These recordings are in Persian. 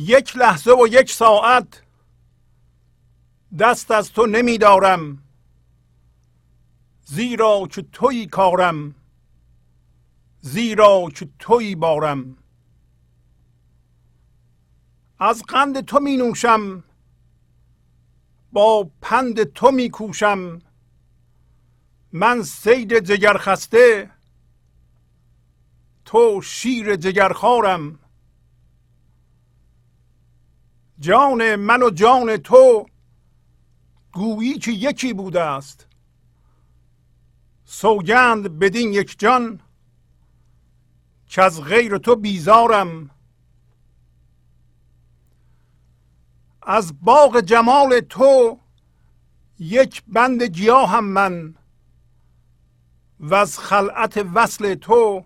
یک لحظه و یک ساعت دست از تو نمیدارم زیرا که توی کارم زیرا که توی بارم. از قند تو می نوشم با پند تو می کوشم من سید جگر خسته تو شیر جگرخوارم. جان من و جان تو گویی که یکی بوده است. سوگند بدین یک جان که از غیر تو بیزارم. از باغ جمال تو یک بند گیاهم من. و از خلعت وصل تو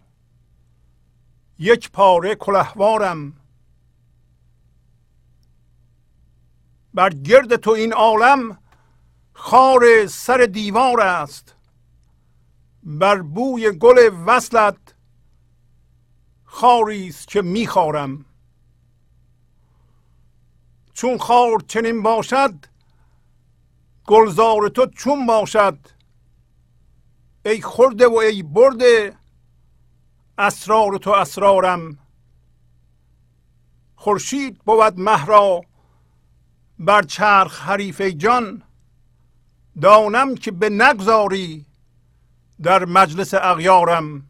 یک پاره کلهوارم. بر گرد تو این عالم خار سر دیوار است. بر بوی گل وصلت خاری است که میخارم چون خار چنین باشد گلزار تو چون باشد. ای خورده و ای برده اسرار تو اسرارم. خورشید بود مهرا بر چرخ حریف جان دانم که به نگذاری در مجلس اغیارم.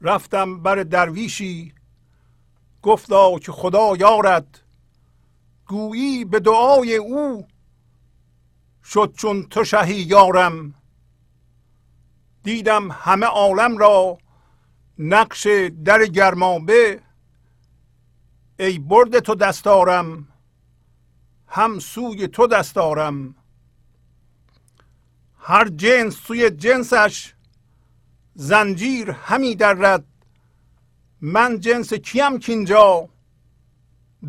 رفتم بر درویشی گفتا که خدا یارد. گویی به دعای او شد چون تو شهی یارم. دیدم همه عالم را نقش در گرمابه. ای برد تو دستارم. هم سوی تو دستارم هر جنس سوی جنسش زنجیر همی درد. من جنس کیم کینجا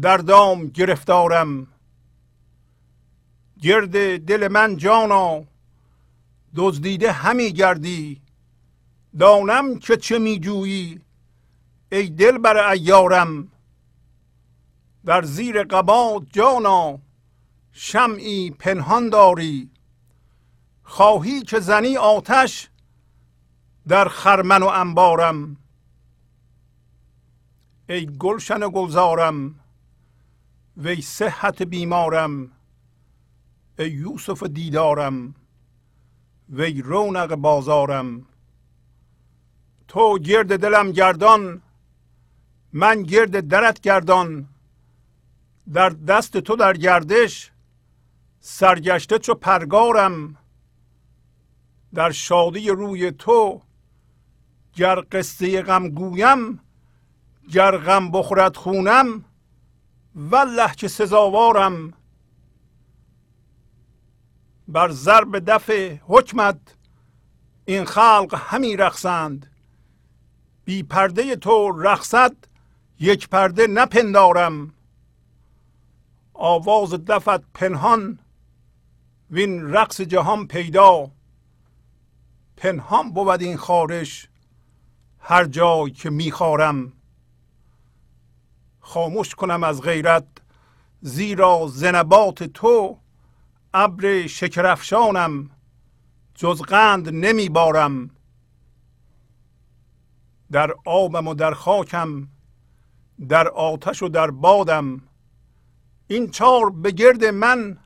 در دام گرفتارم. گرد دل من جانا دزدیده همی گردی. دانم که چه می جویی ای دل بر ایارم در زیر قبا جانا شمعی پنهان داری. خواهی که زنی آتش در خرمن و انبارم. ای گلشن گلزارم وی صحت بیمارم. ای یوسف دیدارم وی رونق بازارم. تو گرد دلم گردان من گرد درت گردان. در دست تو در گردش سرگشته چو پرگارم. در شادی روی تو گر قصه غم گویم گر غم بخورد خونم والله که سزاوارم. بر ضرب دف حکمت این خلق همی رقصند. بی پرده تو رقصد یک پرده نپندارم. آواز دفت پنهان وین رقص جهان پیدا پنهان بود این خارش هر جای که میخارم خاموش کنم از غیرت زیرا زنبات تو ابر شکرفشانم جز قند نمیبارم در آبم و در خاکم در آتش و در بادم این چار به گرد من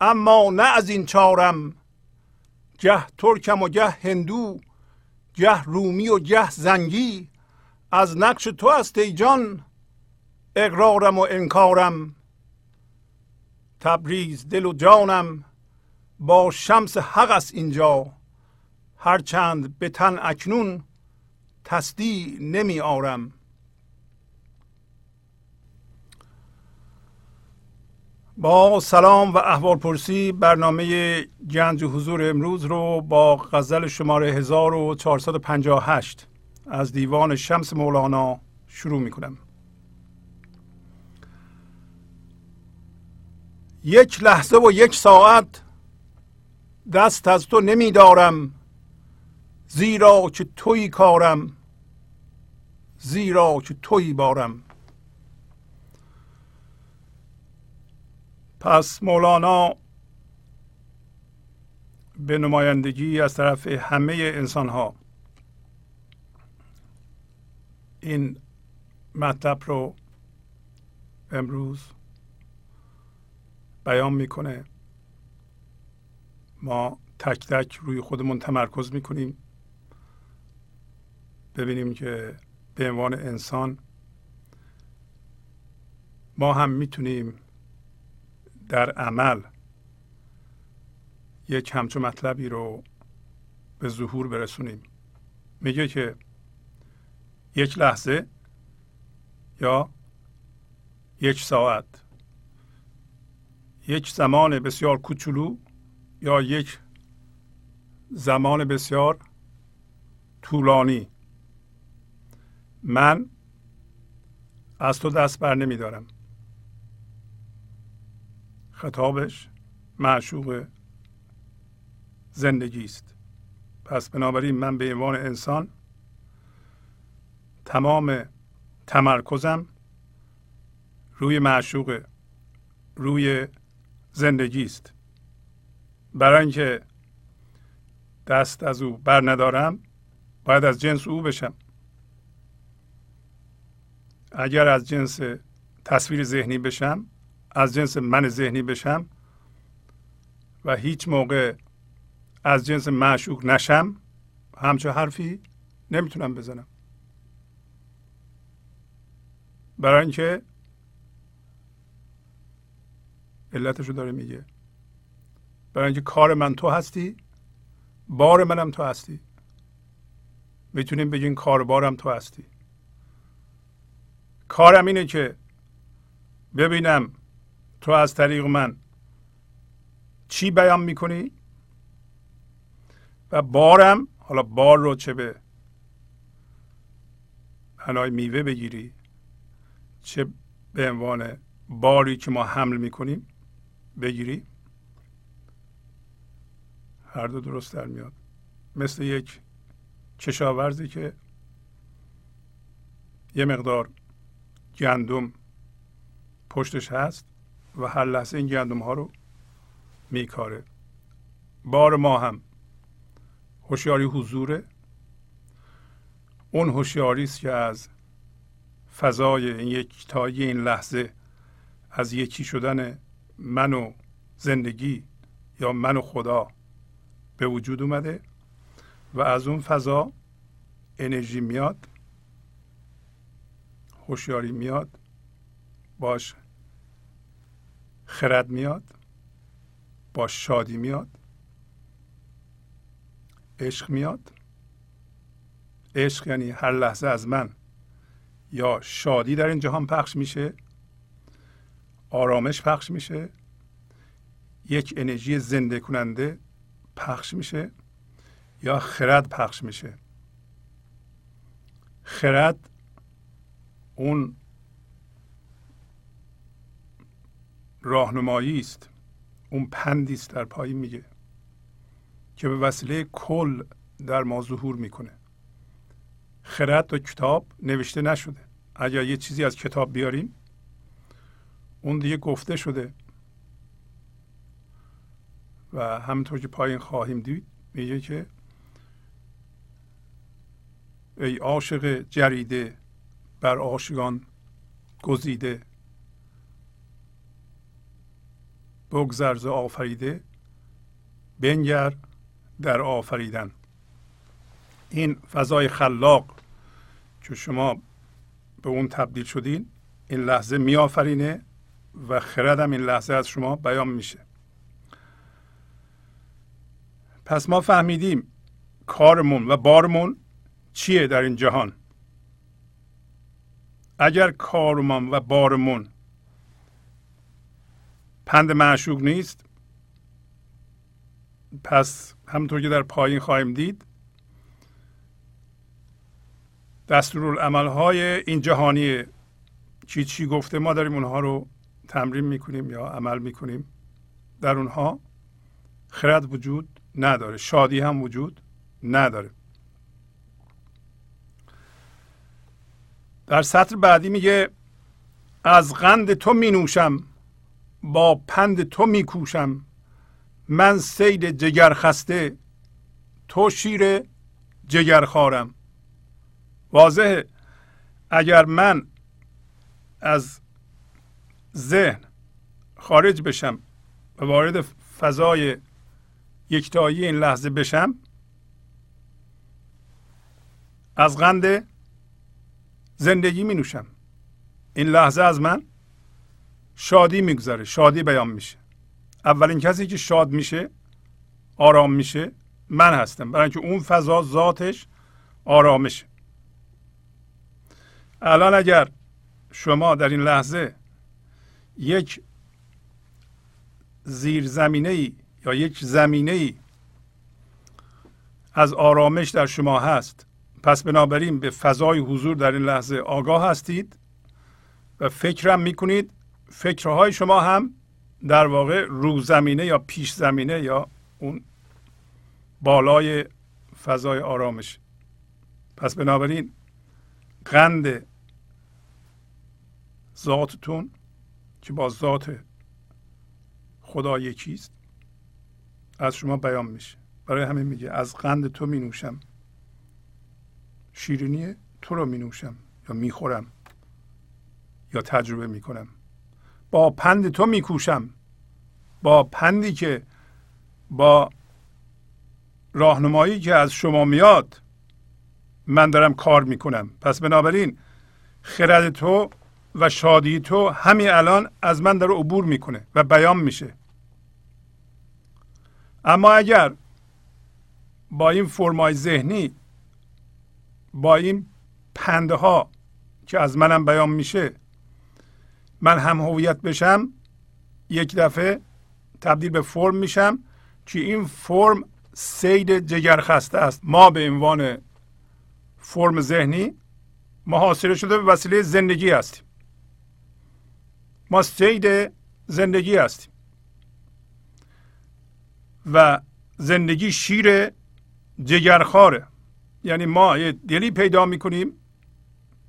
اما نه از این چارم. گه ترکم و گه هندو گه رومی و گه زنگی. از نقش تو است ای جان اقرارم و انکارم. تبریز دل و جانم با شمس حق است اینجا. هرچند به تن اکنون تصدی نمی آرم. با سلام و احوال پرسی برنامه گنج حضور امروز رو با غزل شماره 1458 از دیوان شمس مولانا شروع می کنم یک لحظه و یک ساعت دست از تو نمی دارم زیرا که توی کارم زیرا که توی بارم. پس مولانا به نمایندگی از طرف همه انسان ها این مطلب رو امروز بیان می‌کنه. ما تک تک روی خودمون تمرکز می‌کنیم. ببینیم که به عنوان انسان ما هم می‌تونیم در عمل. یک همچون مطلبی رو به ظهور برسونیم. میگه که یک لحظه یا یک ساعت. یک زمان بسیار کوچولو یا یک زمان بسیار طولانی. من از تو دست بر نمی دارم خطابش معشوق زندگی است. پس بنابراین من به عنوان انسان تمام تمرکزم روی معشوق روی زندگی است. برای اینکه دست از او بر ندارم باید از جنس او بشم. اگر از جنس تصویر ذهنی بشم از جنس من ذهنی بشم و هیچ موقع از جنس معشوق نشم همچه حرفی نمی‌تونم بزنم. برای اینکه علتشو داره میگه. برای اینکه کار من تو هستی بار منم تو هستی. می‌تونیم بگیم کار بارم تو هستی. کارم اینه که ببینم تو از طریق من. چی بیان می‌کنی؟ و بارم حالا بار رو چه به معنای میوه بگیری چه به عنوان باری که ما حمل می‌کنیم بگیری. هر دو درست در میاد. مثل یک کشاورزی که یه مقدار گندم پشتش هست. و هر لحظه این گندم ها رو میکاره. بار ما هم. هوشیاری حضوره. اون هوشیاری است که از فضای این یک تایی این لحظه از یکی شدن من و زندگی یا من و خدا به وجود اومده و از اون فضا انرژی میاد هوشیاری میاد باش خرد میاد باش شادی میاد عشق میاد. عشق یعنی هر لحظه از من یا شادی در این جهان پخش میشه آرامش پخش میشه یک انرژی زنده کننده پخش میشه یا خرد پخش میشه. خرد اون راهنمایی است. اون پندی است در پایین میگه که به وسیله کل در ما ظهور می‌کنه. خرد و کتاب نوشته نشده. اگر یه چیزی از کتاب بیاریم اون دیگه گفته شده. و همینطور که پایین خواهیم دید میگه که ای عاشق جریده بر عاشقان گزیده. بگذرز آفریده بنگر در آفریدن. این فضای خلاق که شما به اون تبدیل شدین این لحظه میآفرینه و خردم این لحظه از شما بیان میشه. پس ما فهمیدیم کارمون و بارمون چیه در این جهان؟ اگر کارمون و بارمون پند معشوق نیست. پس همونطور که در پایین خواهیم دید دستورالعمل های این جهانی چی چی گفته ما داریم اونها رو تمرین می‌کنیم یا عمل می‌کنیم. در اونها خرد وجود نداره شادی هم وجود نداره. در سطر بعدی میگه از قند تو می نوشم. با پند تو میکوشم. من سید جگر خسته تو شیر جگر خارم. واضحه. اگر من از ذهن خارج بشم و وارد فضای یکتایی این لحظه بشم از قند زندگی می نوشم. این لحظه از من شادی میگذره شادی بیان میشه. اولین کسی که شاد میشه آرام میشه من هستم. برای اینکه اون فضا ذاتش آرامشه. الان اگر شما در این لحظه یک زیر زمینه ای یا یک زمینه ای از آرامش در شما هست پس بنابراین به فضای حضور در این لحظه آگاه هستید و فکرم می‌کنید فکرهای شما هم در واقع رو زمینه یا پیش زمینه یا اون بالای فضای آرامش. پس بنابراین قند ذاتتون که با ذات خدا یکیست از شما بیان میشه. برای همین میگه از قند تو می نوشم. شیرینی تو رو می نوشم یا می‌خورم یا تجربه می‌کنم با پند تو میکوشم. با پندی که با راهنمایی که از شما میاد من دارم کار می‌کنم. پس بنابراین خرد تو و شادی تو همین الان از من داره عبور می‌کنه و بیان میشه. اما اگر با این فرمای ذهنی با این پندها که از منم بیان میشه من هم هویت بشم یک دفعه تبدیل به فرم میشم که این فرم سید جگر خسته است. ما به عنوان فرم ذهنی محاصره شده به وسیله زندگی هستیم. ما سید زندگی هستیم. و زندگی شیر جگرخواره. یعنی ما یه دلی پیدا می‌کنیم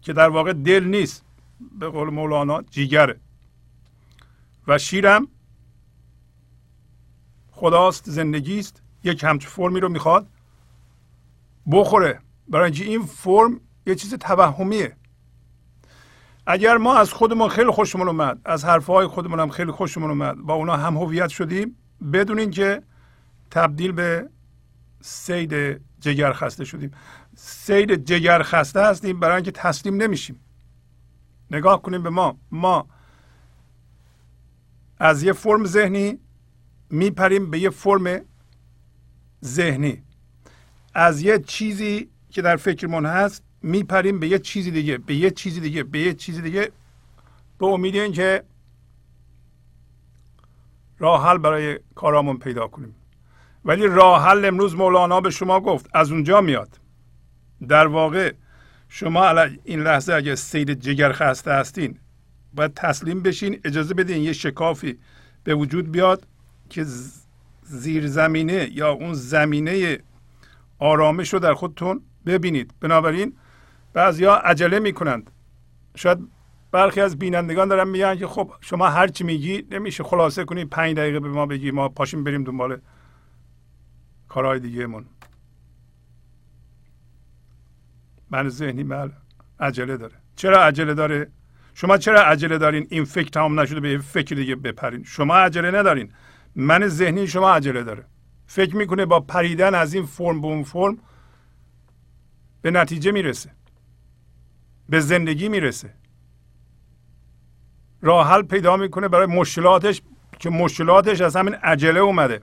که در واقع دل نیست. به قول مولانا جیگره. و شیرم خداست زندگی است یک همچون فرمی رو می‌خواد بخوره. برای اینکه این فرم یه چیز توهمیه. اگر ما از خودمون خیلی خوشمون اومد از حرفهای خودمون هم خیلی خوشمون اومد با اونا هم هویت شدیم بدون اینکه تبدیل به سید جگر خسته شدیم. سید جگر خسته هستیم برای اینکه تسلیم نمیشیم. نگاه کنیم به ما. ما از یه فرم ذهنی میپریم به یه فرم ذهنی. از یه چیزی که در فکرمون هست میپریم به یه چیزی دیگه به یه چیزی دیگه به یه چیزی دیگه به امید اینکه راه حل برای کارامون پیدا کنیم. ولی راه حل امروز مولانا به شما گفت از اونجا میاد. در واقع شما این لحظه اگه سید جگر خسته هستین باید تسلیم بشین اجازه بدین یه شکافی به وجود بیاد که زیر زمینه یا اون زمینه آرامش رو در خودتون ببینید. بنابراین بعضیا عجله می‌کنند. شاید برخی از بینندگان دارن میگن که خب شما هر چی میگی نمیشه خلاصه کنی پنج دقیقه به ما بگی ما پاشیم بریم دنبال کارهای دیگه من ذهنی بله. عجله داره. چرا عجله داره؟ شما چرا عجله دارین؟ این فکر تمام نشده به فکر دیگه بپرین. شما عجله ندارین. من ذهنی شما عجله داره. فکر می‌کنه با پریدن از این فرم به اون فرم به نتیجه می‌رسه. به زندگی می‌رسه. راه حل پیدا می‌کنه برای مشکلاتش که مشکلاتش از همین عجله اومده.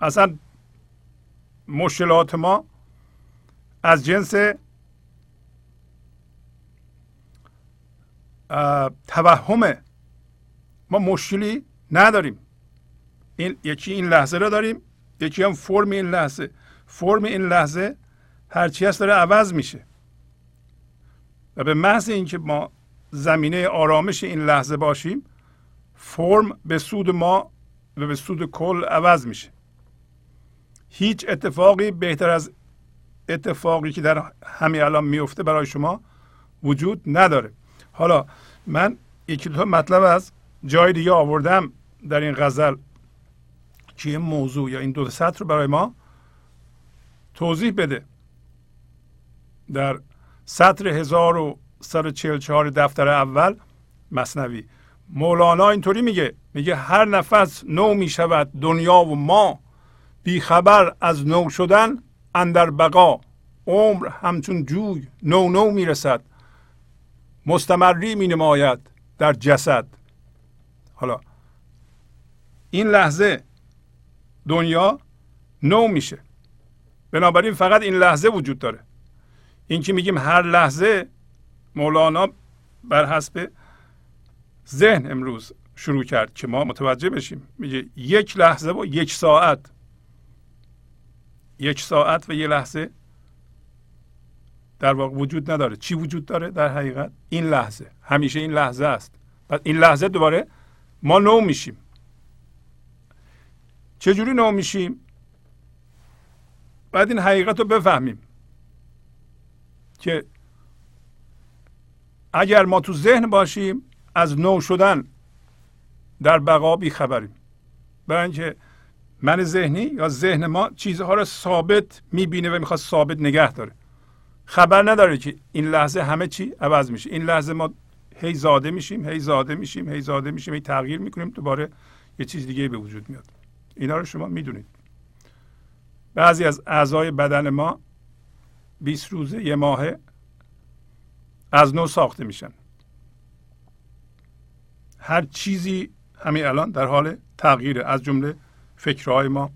اصلا مشکلات ما از جنس توهمه ما مشکلی نداریم. این یکی این لحظه رو داریم یکی هم فرم این لحظه. فرم این لحظه هرچی هست داره عوض میشه. و به محض اینکه ما زمینه آرامش این لحظه باشیم فرم به سود ما و به سود کل عوض میشه. هیچ اتفاقی بهتر از اتفاقی که در همین الان میفته برای شما وجود نداره. حالا من یکی دو مطلب از جای دیگه آوردم در این غزل. که این موضوع یا این دو سطر رو برای ما توضیح بده. در سطر 1144 دفتر اول مصنوی. مولانا اینطوری میگه میگه هر نفس نو می‌شود دنیا و ما بیخبر از نو شدن اندر بقا عمر همچون جوی نو نو می‌رسد. مستمری می نماید در جسد. حالا این لحظه دنیا نو میشه. بنابراین فقط این لحظه وجود داره. این که میگیم هر لحظه مولانا بر حسب ذهن امروز شروع کرد که ما متوجه بشیم. میگه یک لحظه و یک ساعت. یک ساعت و یک لحظه در واقع وجود نداره. چی وجود داره در حقیقت؟ این لحظه. همیشه این لحظه است. بعد این لحظه دوباره ما نو میشیم. چجوری نو میشیم؟ بعد این حقیقت رو بفهمیم که اگر ما تو ذهن باشیم از نو شدن در بقا بی خبریم برای اینکه من ذهنی یا ذهن ما چیزها رو ثابت می‌بینه و می‌خواد ثابت نگه داره. خبر نداره که این لحظه همه چی عوض میشه. این لحظه ما هی زاده میشیم هی زاده میشیم هی زاده میشیم هی تغییر می‌کنیم دوباره یه چیز دیگه به وجود میاد. اینا رو شما می‌دونید. بعضی از اعضای بدن ما 20 روزه یه ماهه از نو ساخته میشن. هر چیزی همین الان در حال تغییره. از جمله فکرهای ما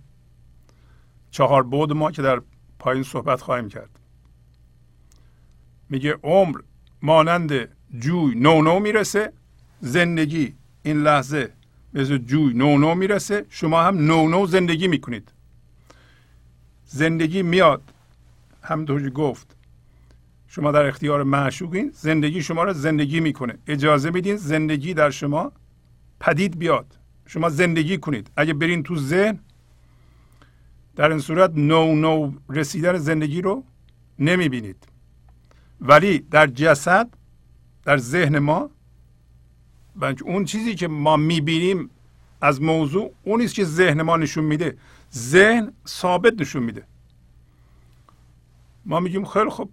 چهار بود ما که در پایین صحبت خواهیم کرد. میگه عمر مانند جوی نو نو می‌رسه زندگی این لحظه مثل جوی نو نو می‌رسه شما هم نو نو زندگی می‌کنید. زندگی میاد همونطور گفت. شما در اختیار معشوقین زندگی شما را زندگی می‌کنه. اجازه میدین زندگی در شما پدید بیاد. شما زندگی کنید. اگه برین تو ذهن در این صورت نو نو رسیدن زندگی رو نمی‌بینید. ولی در جسد در ذهن ما اون چیزی که ما می‌بینیم از موضوع اون که ذهن ما نشون میده. ذهن ثابت نشون میده. ما میگیم خیلی خب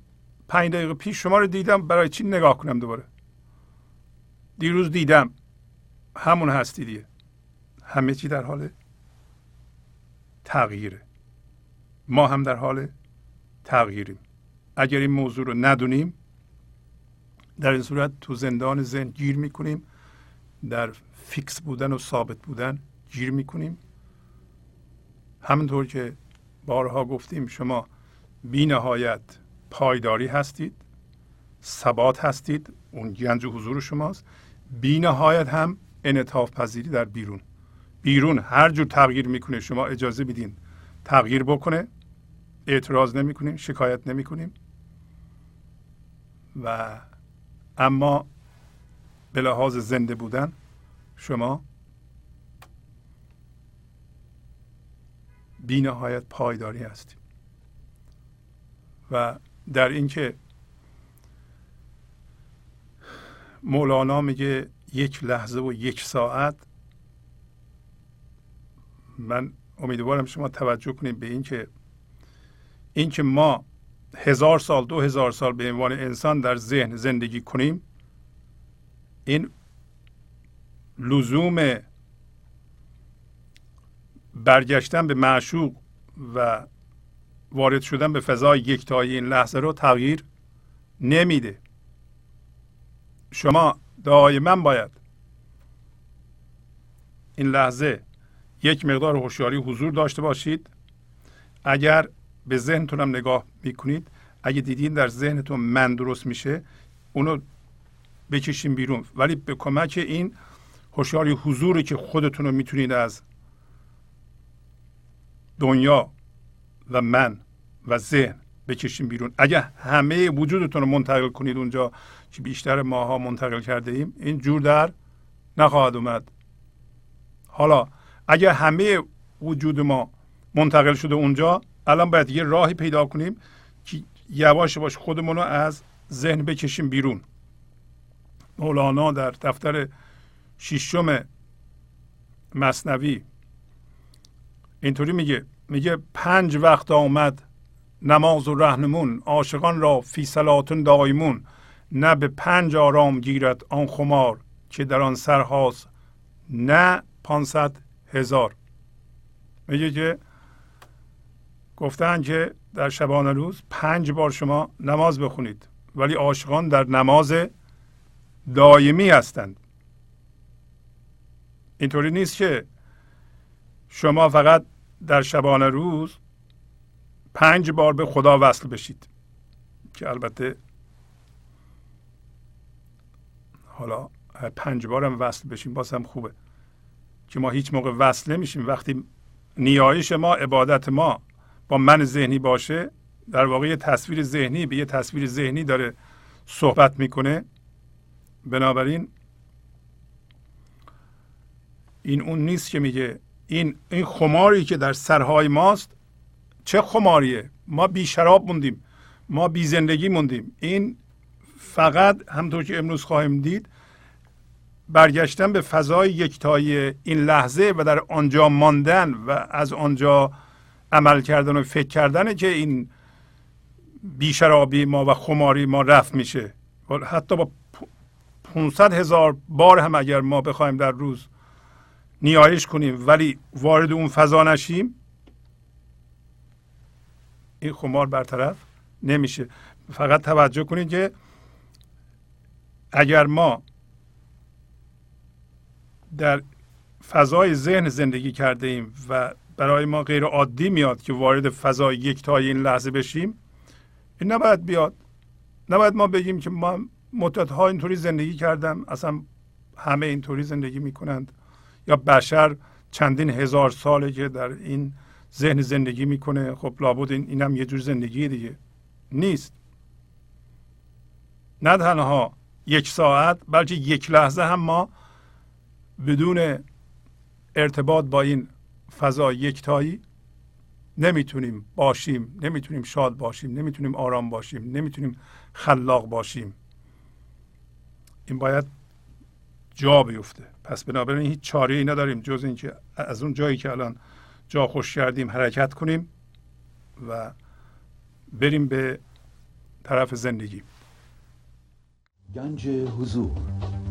پنج دقیقه پیش شما رو دیدم برای چی نگاه کنم دوباره؟ دیروز دیدم. همون هستی دیگه. همه چی در حال تغییره. ما هم در حال تغییریم. اگر این موضوع رو ندونیم در این صورت تو زندان ذهن گیر می‌کنیم در فیکس بودن و ثابت بودن گیر می‌کنیم. همونطور که بارها گفتیم شما بی نهایت پایداری هستید ثبات هستید اون گنج حضور شماست. بی نهایت هم انعطاف پذیری در بیرون. بیرون هر جور تغییر می‌کنه شما اجازه میدین تغییر بکنه اعتراض نمی‌کنیم شکایت نمی‌کنیم. و اما به لحاظ زنده بودن شما بی نهایت پایداری هستید و در اینکه مولانا میگه یک لحظه و یک ساعت من امیدوارم شما توجه کنید به اینکه اینکه ما هزار سال دو هزار سال به عنوان انسان در ذهن زندگی کنیم این لزوم برگشتن به معشوق و وارد شدن به فضای یکتایی این لحظه رو تغییر نمیده. شما دائما باید این لحظه یک مقدار هوشیاری حضور داشته باشید. اگر به ذهنتون هم نگاه می‌کنید اگه دیدین در ذهنتون من درست میشه اونو بکشین بیرون. ولی به کمک این هوشیاری حضوری که خودتون رو می‌تونید از دنیا و من و ذهن بکشین بیرون. اگه همه وجودتون رو منتقل کنید اونجا که بیشتر ماها منتقل کرده ایم این جور در نخواهد اومد. حالا اگه همه وجود ما منتقل شده اونجا الان باید یه راهی پیدا کنیم که یواش باش خودمون رو از ذهن بکشیم بیرون. مولانا در دفتر ششم مصنوی اینطوری میگه میگه پنج وقت آمد نماز و رهنمون عاشقان را فی سلاتون دایمون نه به پنج آرام گیرد آن خمار که در آن سرهاست نه پانصد هزار. میگه که گفتن که در شبانه روز پنج بار شما نماز بخونید ولی عاشقان در نماز دایمی هستند. اینطوری نیست که شما فقط در شبانه روز پنج بار به خدا وصل بشید که البته حالا پنج بار هم وصل بشیم باز هم خوبه. که ما هیچ موقع وصل نمیشیم. وقتی نیایش ما عبادت ما با من ذهنی باشه در واقع یه تصویر ذهنی به یه تصویر ذهنی داره صحبت می‌کنه. بنابراین این اون نیست که میگه این این خماری که در سرهای ماست چه خماریه؟ ما بی شراب موندیم ما بی زندگی موندیم. این فقط همطور که امروز خواهیم دید برگشتن به فضای یکتایی این لحظه و در آنجا ماندن و از آنجا عمل کردن و فکر کردنه که این بیشرابی ما و خماری ما رفت میشه. حتی با 500 هزار بار هم اگر ما بخوایم در روز نیایش کنیم ولی وارد اون فضا نشیم این خمار برطرف نمیشه. فقط توجه کنید که اگر ما در فضای ذهن زندگی کرده ایم و برای ما غیر عادی میاد که وارد فضای یکتای این لحظه بشیم این نباید بیاد. نباید ما بگیم که ما مدت ها اینطوری زندگی کردم اصلا همه اینطوری زندگی می‌کنند. یا بشر چندین هزار ساله که در این ذهن زندگی می‌کنه خب لابد این اینم یه جور زندگی دیگه. نیست. نه تنها یک ساعت بلکه یک لحظه هم ما بدون ارتباط با این فضا یکتایی نمی‌تونیم باشیم نمی‌تونیم شاد باشیم نمی‌تونیم آرام باشیم نمی‌تونیم خلاق باشیم. این باید جا بیفته. پس بنابراین هیچ چاره ای نداریم جز اینکه از اون جایی که الان جا خوش کردیم حرکت کنیم و بریم به طرف زندگی. گنج حضور.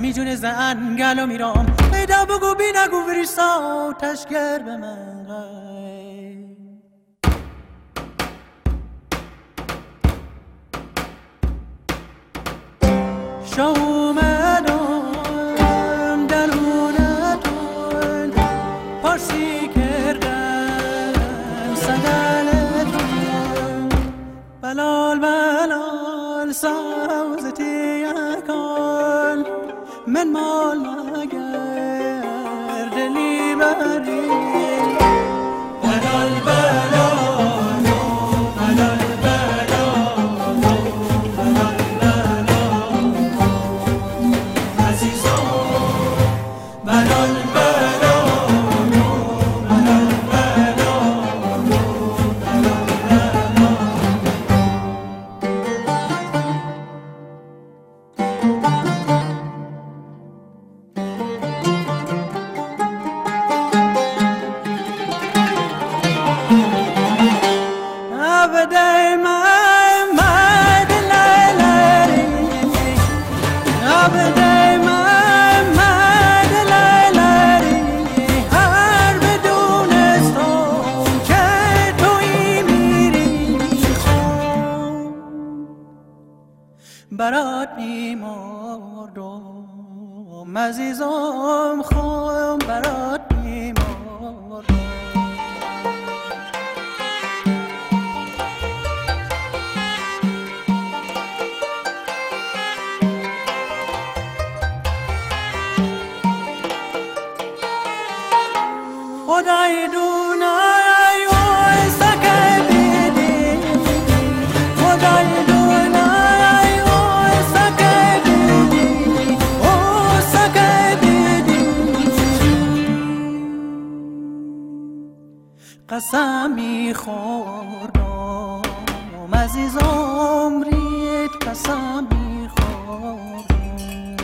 می‌دونه زنگل و میرام. پیدا بگو بی نگو بریسا تشگر به من شومه من قسمی خوردم عزیز عمریت قسمی خوردم.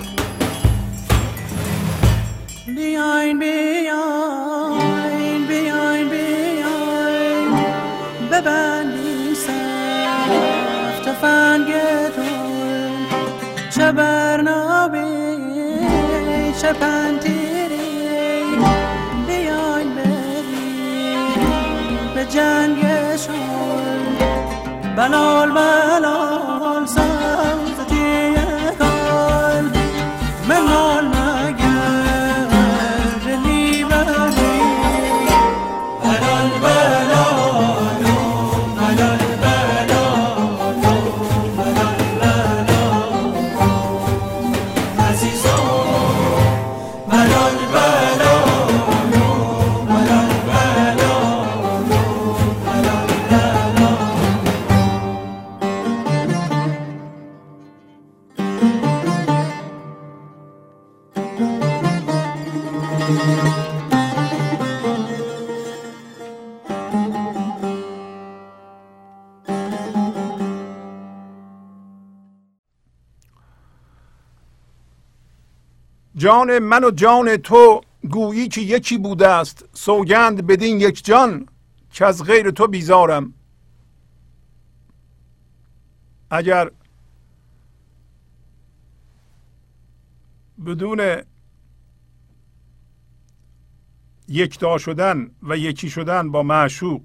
بیاین بیاین بیاین بیاین. ببندی سفت فنگتون چه برنابی چه پنتیری all my love. جان من و جان تو گویی که یکی بوده است سوگند بدین یک جان که از غیر تو بیزارم. اگر بدون یکتا شدن و یکی شدن با معشوق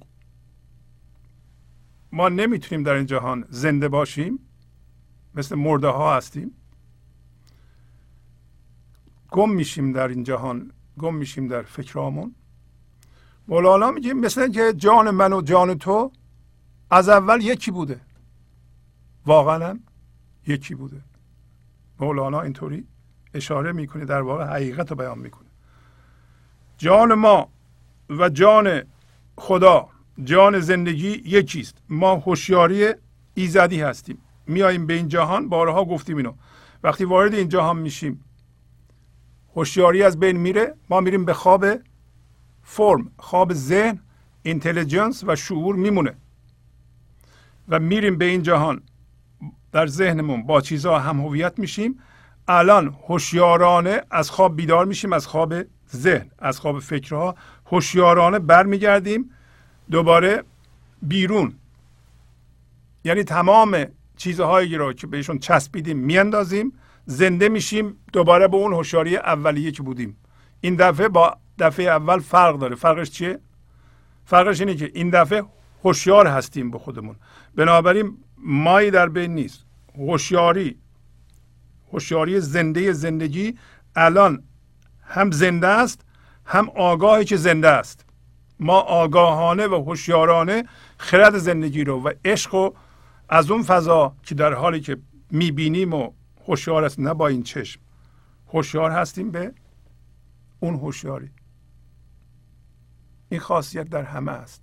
ما نمی‌تونیم در این جهان زنده باشیم مثل مرده ها هستیم. گم میشیم در این جهان گم میشیم در فکرامون. مولانا میگه مثل که جان من و جان تو از اول یکی بوده. واقعا یکی بوده. مولانا اینطوری اشاره می‌کنه در واقع حقیقت رو بیان می‌کنه. جان ما و جان خدا جان زندگی یکیست. ما هوشیاری ایزدی هستیم. میاییم به این جهان بارها گفتیم اینو. وقتی وارد این جهان میشیم هوشیاری از بین میره ما میریم به خواب فرم خواب ذهن اینتلیجنس و شعور میمونه و میریم به این جهان. در ذهنمون با چیزها هم هویت میشیم. الان هوشیارانه از خواب بیدار میشیم از خواب ذهن از خواب فکرها هوشیارانه برمیگردیم. دوباره بیرون. یعنی تمام چیزهایی رو که بهشون چسبیدیم میاندازیم. زنده میشیم دوباره به اون هوشیاری اولیه که بودیم. این دفعه با دفعه اول فرق داره. فرقش چیه؟ فرقش اینه که این دفعه هوشیار هستیم به خودمون. بنابراین مایی در بین نیست. هوشیاری هوشیاری زنده زندگی الان هم زنده است هم آگاهی که زنده است. ما آگاهانه و هوشیارانه خرد زندگی رو و عشق و از اون فضا که در حالی که می‌بینیم و هوشیار است نه با این چشم. هوشیار هستیم به اون هوشیاری. این خاصیت در همه است.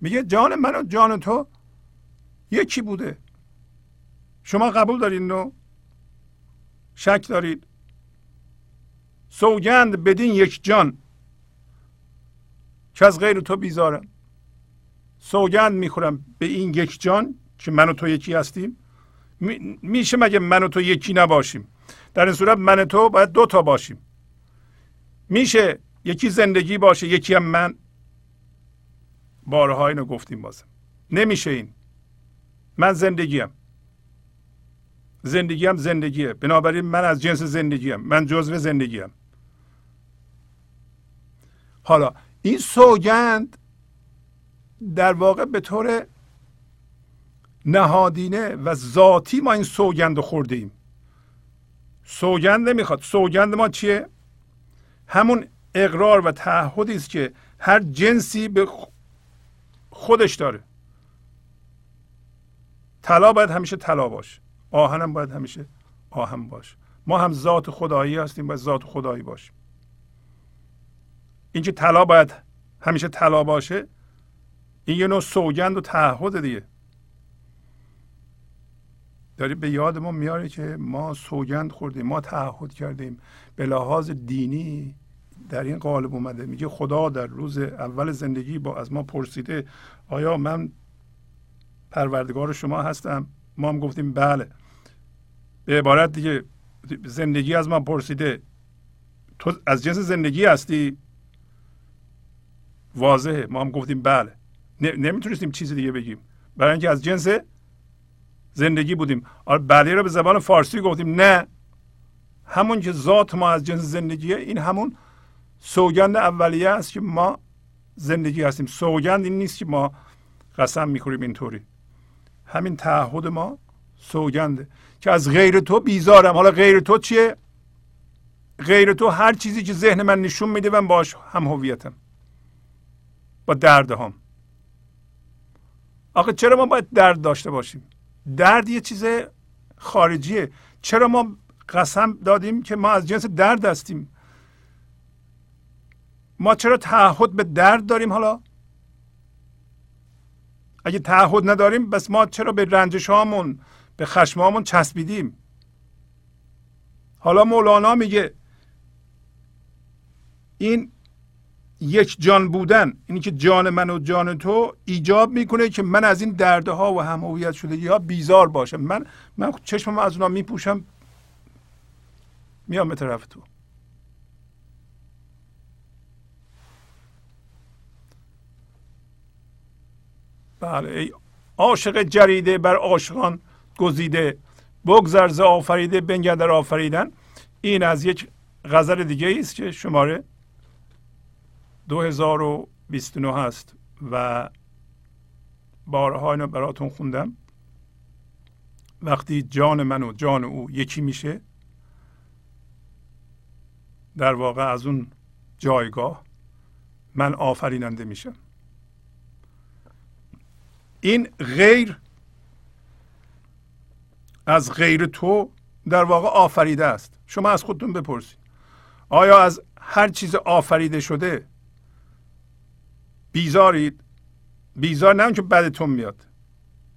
میگه جان من و جان تو یکی بوده. شما قبول دارید نو؟ شک دارید؟ سوگند بدین یک جان که از غیر تو بیزارم. سوگند می‌خورم به این یک جان که من و تو یکی هستیم. میشه مگه من و تو یکی نباشیم؟ در این صورت من و تو باید دو تا باشیم. میشه یکی زندگی باشه یکی هم من. بارها اینو گفتیم بازم. نمیشه این. من زندگیم. زندگیم زندگیه. بنابراین من از جنس زندگیم. من جزو زندگیم. حالا این سوگند در واقع به طور نهادینه و ذاتی ما این سوگند رو خورده ایم سوگند نمی‌خواد. سوگند ما چیه؟ همون اقرار و تعهدی است که هر جنسی به خودش داره. طلا باید همیشه طلا باشه. آهنم باید همیشه آهن باشه. ما هم ذات خدایی هستیم باید ذات خدایی باشیم. اینکه طلا باید همیشه طلا باشه این یه نوع سوگند و تعهد دیگه. داری به یاد ما میاره که ما سوگند خوردیم ما تعهد کردیم. به لحاظ دینی در این قالب اومده. میگه خدا در روز اول زندگی با از ما پرسیده آیا من پروردگار شما هستم؟ ما هم گفتیم بله. به عبارت دیگه زندگی از ما پرسیده. تو از جنس زندگی هستی؟ واضحه. ما هم گفتیم بله. نمی‌تونستیم چیز دیگه بگیم. برای اینکه از جنس زندگی بودیم. بله رو به زبان فارسی گفتیم. نه. همون که ذات ما از جنس زندگیه این همون سوگند اولیه است که ما زندگی هستیم. سوگند این نیست که ما قسم می‌خوریم اینطوری. همین تعهد ما سوگنده. که از غیر تو بیزارم. حالا غیر تو چیه؟ غیر تو هر چیزی که ذهن من نشون میده من باش هم هویتم. با درد هم. آخه چرا ما باید درد داشته باشیم؟ درد یه چیز خارجیه. چرا ما قسم دادیم که ما از جنس درد هستیم؟ ما چرا تعهد به درد داریم حالا؟ اگه تعهد نداریم بس ما چرا به رنجش هامون به خشم هامون چسبیدیم؟ حالا مولانا میگه این یک جان بودن اینی که جان من و جان تو ایجاب می‌کنه که من از این دردها و هم هویت شده ها بیزار باشم. من من چشمم از اونا میپوشم. میام به طرف تو. بله ای عاشق جریده بر عاشقان گزیده بگذر ز آفریده بنگر در آفریدن. این از یک غزل دیگه است که شماره 2029 هست و بارها اینو براتون خوندم. وقتی جان من و جان او یکی میشه در واقع از اون جایگاه من آفریننده میشم. این غیر از غیر تو در واقع آفریده است. شما از خودتون بپرسید. آیا از هر چیز آفریده شده بیزارید. بیزار نه که بدتون میاد.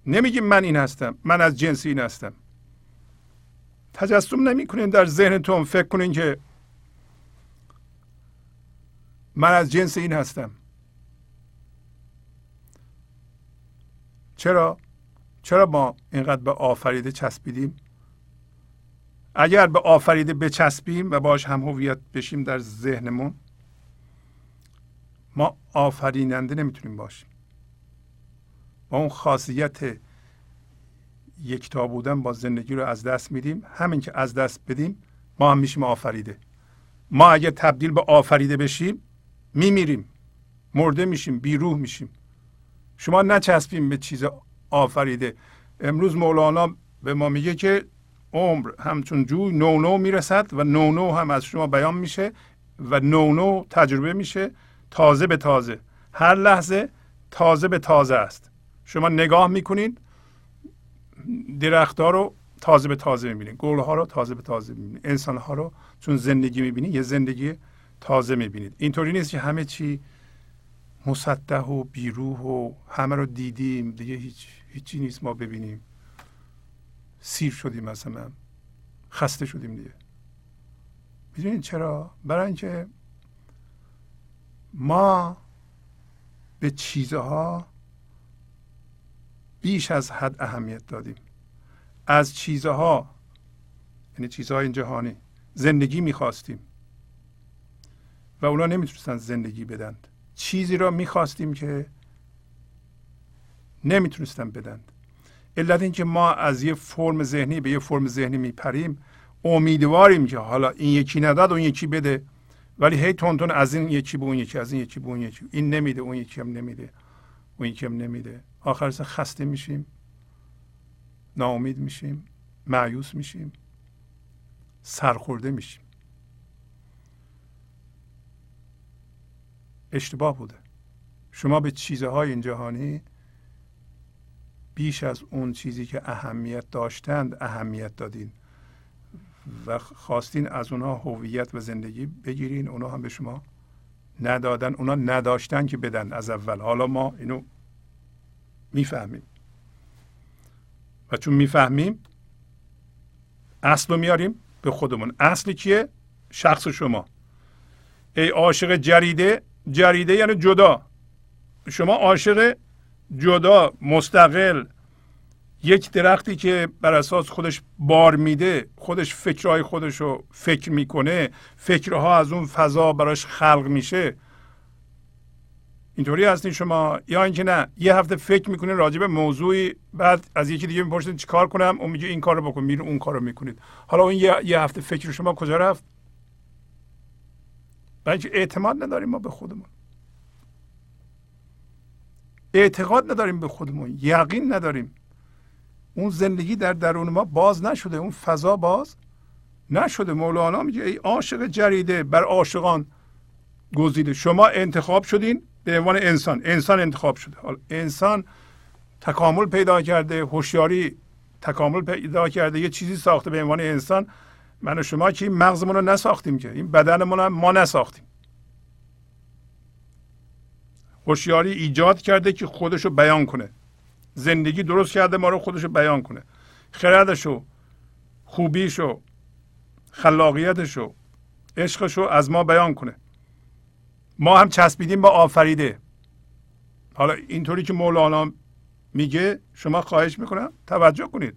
نمیگیم من این هستم من از جنس این هستم. تجسم نمی‌کنین در ذهنتون فکر کنین که من از جنس این هستم. چرا؟ چرا ما اینقدر به آفریده چسبیدیم؟ اگر به آفریده بچسبیم و باش هم هویت بشیم در ذهنمون ما آفریننده نمی‌تونیم باشیم. با اون خاصیت یکتا بودن با زندگی رو از دست میدیم. همین که از دست بدیم ما هم میشیم آفریده. ما اگر تبدیل به آفریده بشیم میمیریم. مرده میشیم بیروح میشیم. شما نچسبیم به چیز آفریده. امروز مولانا به ما میگه که عمر همچون جوی نو نو می‌رسد و نو نو هم از شما بیان میشه و نو نو تجربه میشه. تازه به تازه. هر لحظه تازه به تازه است. شما نگاه می‌کنید درختها رو تازه به تازه می‌بینی گل ها رو تازه به تازه می‌بینی انسان ها رو چون زندگی می‌بینی یه زندگی تازه می‌بینید. اینطوری نیست که همه چی مسطح و بیروح و همه رو دیدیم. دیگه هیچ هیچی نیست ما ببینیم. سیر شدیم مثلا خسته شدیم دیگه. می‌دونید چرا؟ برای اینکه ما به چیزها بیش از حد اهمیت دادیم. از چیزها یعنی چیزهای جهانی زندگی می‌خواستیم. و اونا نمی‌تونستن زندگی بدند. چیزی را می‌خواستیم که نمی‌تونستن بدند. علت اینکه ما از یه فرم ذهنی به یه فرم ذهنی میپریم امیدواریم که حالا این یکی نداد اون یکی بده. ولی هی تون از این یکی به اون یکی از این یکی به اون یکی. این نمیده اون یکی هم نمیده. اون یکی هم نمیده. آخر خسته میشیم. ناامید میشیم. معیوس میشیم. سرخورده میشیم. اشتباه بوده. شما به چیزهای این جهانی بیش از اون چیزی که اهمیت داشتند اهمیت دادین. و خواستین از اونها هویت و زندگی بگیرین اونها هم به شما ندادن اونا نداشتن که بدن از اول. حالا ما اینو می‌فهمیم. و چون می‌فهمیم اصل رو میاریم به خودمون. اصل کیه شخص شما. ای عاشق جریده جریده یعنی جدا. شما عاشق جدا مستقل یک درختی که بر اساس خودش بار میده خودش فکرهای خودش رو فکر می‌کنه فکرها از اون فضا براش خلق میشه. اینطوری هستین شما؟ یا اینکه نه یه هفته فکر می‌کنین راجع به موضوعی بعد از یکی دیگه می‌پرسید چیکار کنم؟ اون میگه این کارو بکن میره اون کارو می‌کنید. حالا اون یه, هفته فکر شما کجا رفت؟ برای اعتماد نداریم ما به خودمون. اعتقاد نداریم به خودمون یقین نداریم. اون زندگی در درون ما باز نشده اون فضا باز نشده. مولانا میگه ای عاشق جریده بر عاشقان گزیده. شما انتخاب شدین به عنوان انسان. انسان انتخاب شده. حالا انسان تکامل پیدا کرده هوشیاری تکامل پیدا کرده یه چیزی ساخته به عنوان انسان. من و شما که این مغزمون رو نساختیم که این بدنمون رو ما نساختیم. هوشیاری ایجاد کرده که خودش رو بیان کنه. زندگی درست کرده ما رو خودش بیان کنه. خردشو خوبیشو خلاقیتشو عشقشو از ما بیان کنه. ما هم چسبیدیم با آفریده. حالا اینطوری که مولانا میگه شما خواهش می‌کنم توجه کنید.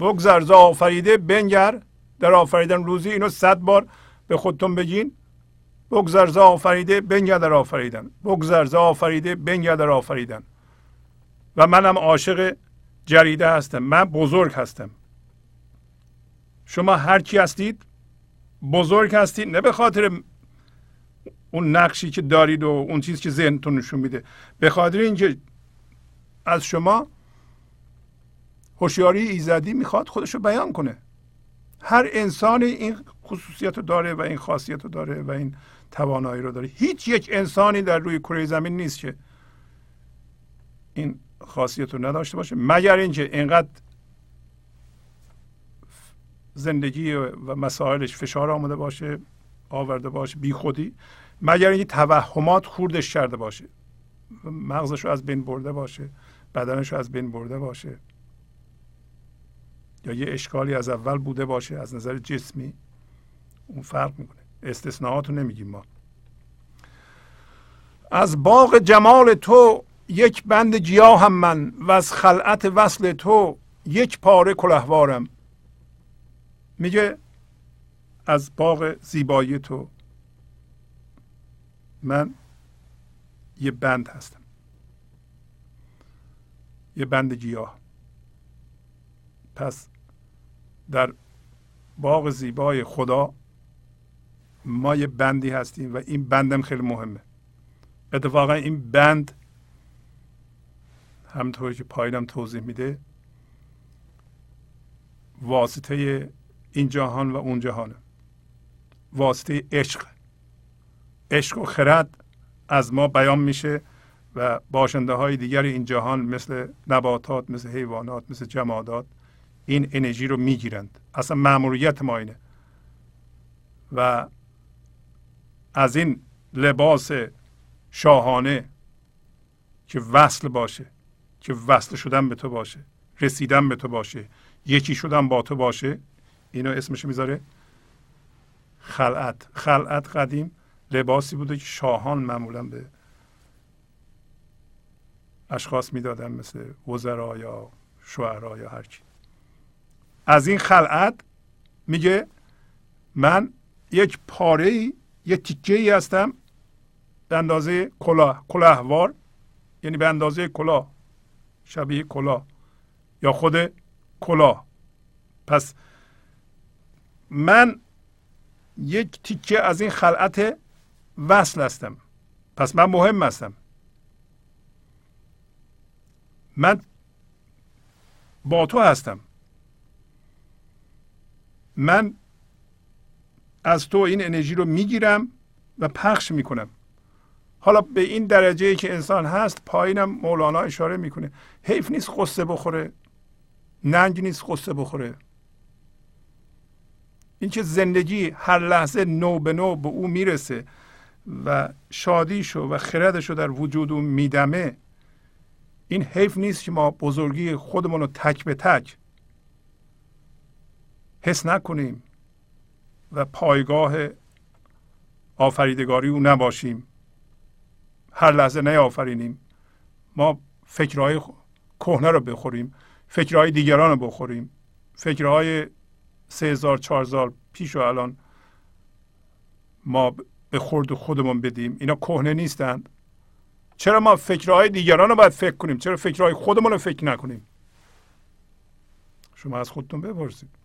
بگذر ز آفریده بنگر. در آفریدن روزی اینو صد بار به خودتون بگین. بگذر ز آفریده بنگر در آفریدن. بگذر ز آفریده بنگر در آفریدن. و منم عاشق جریده هستم. من بزرگ هستم. شما هر کی هستید بزرگ هستید نه به خاطر اون نقشی که دارید و اون چیزی که ذهنتون نشون میده. به خاطر اینکه از شما هوشیاری ایزدی می‌خواد خودش رو بیان کنه. هر انسانی این خصوصیت رو داره و این خاصیت رو داره و این توانایی رو داره. هیچ یک انسانی در روی کره زمین نیست که این خاصیت رو نداشته باشه مگر اینکه اینقدر زندگی و مسائلش فشار آمده باشه آورده باشه بی خودی مگر اینکه توهمات خوردش کرده باشه مغزش رو از بین برده باشه بدنش رو از بین برده باشه یا یه اشکالی از اول بوده باشه از نظر جسمی اون فرق می‌کنه. استثناءات رو نمیگیم ما. از باغ جمال تو یک بند گیاه هم من و از خلعت وصل تو یک پاره کلهوارم. میگه از باغ زیبایی تو من یه بند هستم. یه بند گیاه پس در باغ زیبای خدا ما یه بندی هستیم و این بندم خیلی مهمه. اتفاقا این بند همطور که پایینم توضیح میده واسطه این جهان و اون جهانه. واسطه عشق. عشق و خرد از ما بیان میشه و باشنده های دیگر این جهان مثل نباتات مثل حیوانات مثل جمادات این انرژی رو می‌گیرند. اصلا مأموریت ما اینه. و از این لباس شاهانه که وصل باشه که وصل شدن به تو باشه رسیدن به تو باشه یکی شدن با تو باشه اینو اسمش می‌ذاره خلعت. خلعت قدیم لباسی بوده که شاهان معمولا به اشخاص می‌دادن مثل وزرا یا شعرا یا هر کی از این خلعت میگه من یک پاره ای یک تیکه ای هستم به اندازه کلاه کلاهوار یعنی به اندازه کلاه. شبیه کلاه یا خود کلاه پس من یک تیکه از این خلعت وصل هستم. پس من مهم هستم. من با تو هستم. من از تو این انرژی رو می‌گیرم و پخش می‌کنم. حالا به این درجه که انسان هست پایینم مولانا اشاره می‌کنه. حیف نیست قصه بخوره ننگ نیست قصه بخوره. اینکه زندگی هر لحظه نو به نو به او می‌رسه و شادیشو و خردشو در وجود او میدمه این حیف نیست که ما بزرگی خودمون رو تک به تک حس نکنیم و پایگاه آفریدگاری او نباشیم. هر لحظه نیافرینیم. ما فکرهای کهنه رو بخوریم فکرهای دیگران رو بخوریم. فکرهای سه هزار چهار هزار پیش و الان ما به خورد خودمون بدیم. اینا کهنه نیستند. چرا ما فکرهای دیگران رو باید فکر کنیم؟ چرا فکرهای خودمون رو فکر نکنیم؟ شما از خودتون بپرسید.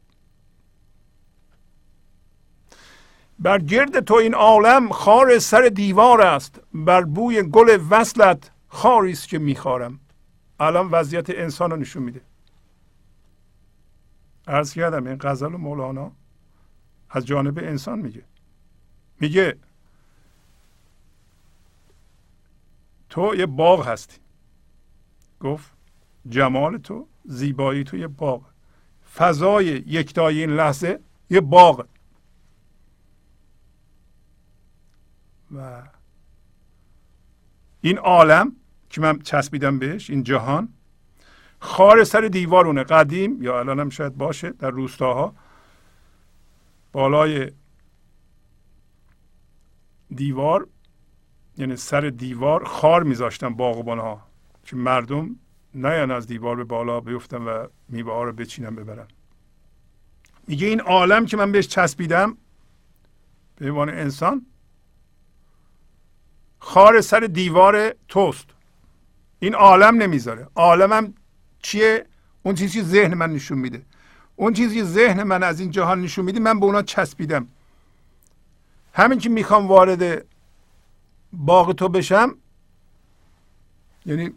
بر گرد تو این عالم خار سر دیوار است. بر بوی گل وصلت خاری است که میخارم الان وضعیت انسان رو نشون میده. عرض کردم این غزل مولانا از جانب انسان میگه. میگه تو یه باغ هستی. گفت جمال تو زیبایی تو یه باغ. فضای یکتایی این لحظه یه باغ. و این عالم که من چسبیدم بهش این جهان خار سر دیوارونه قدیم یا الان هم شاید باشه در روستاها بالای دیوار یعنی سر دیوار خار میذاشتن باغبان ها که مردم نیان از دیوار به بالا بیفتن و میوه ها رو بچینن ببرن. میگه این عالم که من بهش چسبیدم به عنوان انسان خار سر دیوار توست. این عالم نمی‌ذاره. عالمم چیه؟ اون چیزی ذهن من نشون میده. اون چیزی ذهن من از این جهان نشون میده من به اونا چسبیدم. همین که می‌خوام وارد باغ تو بشم یعنی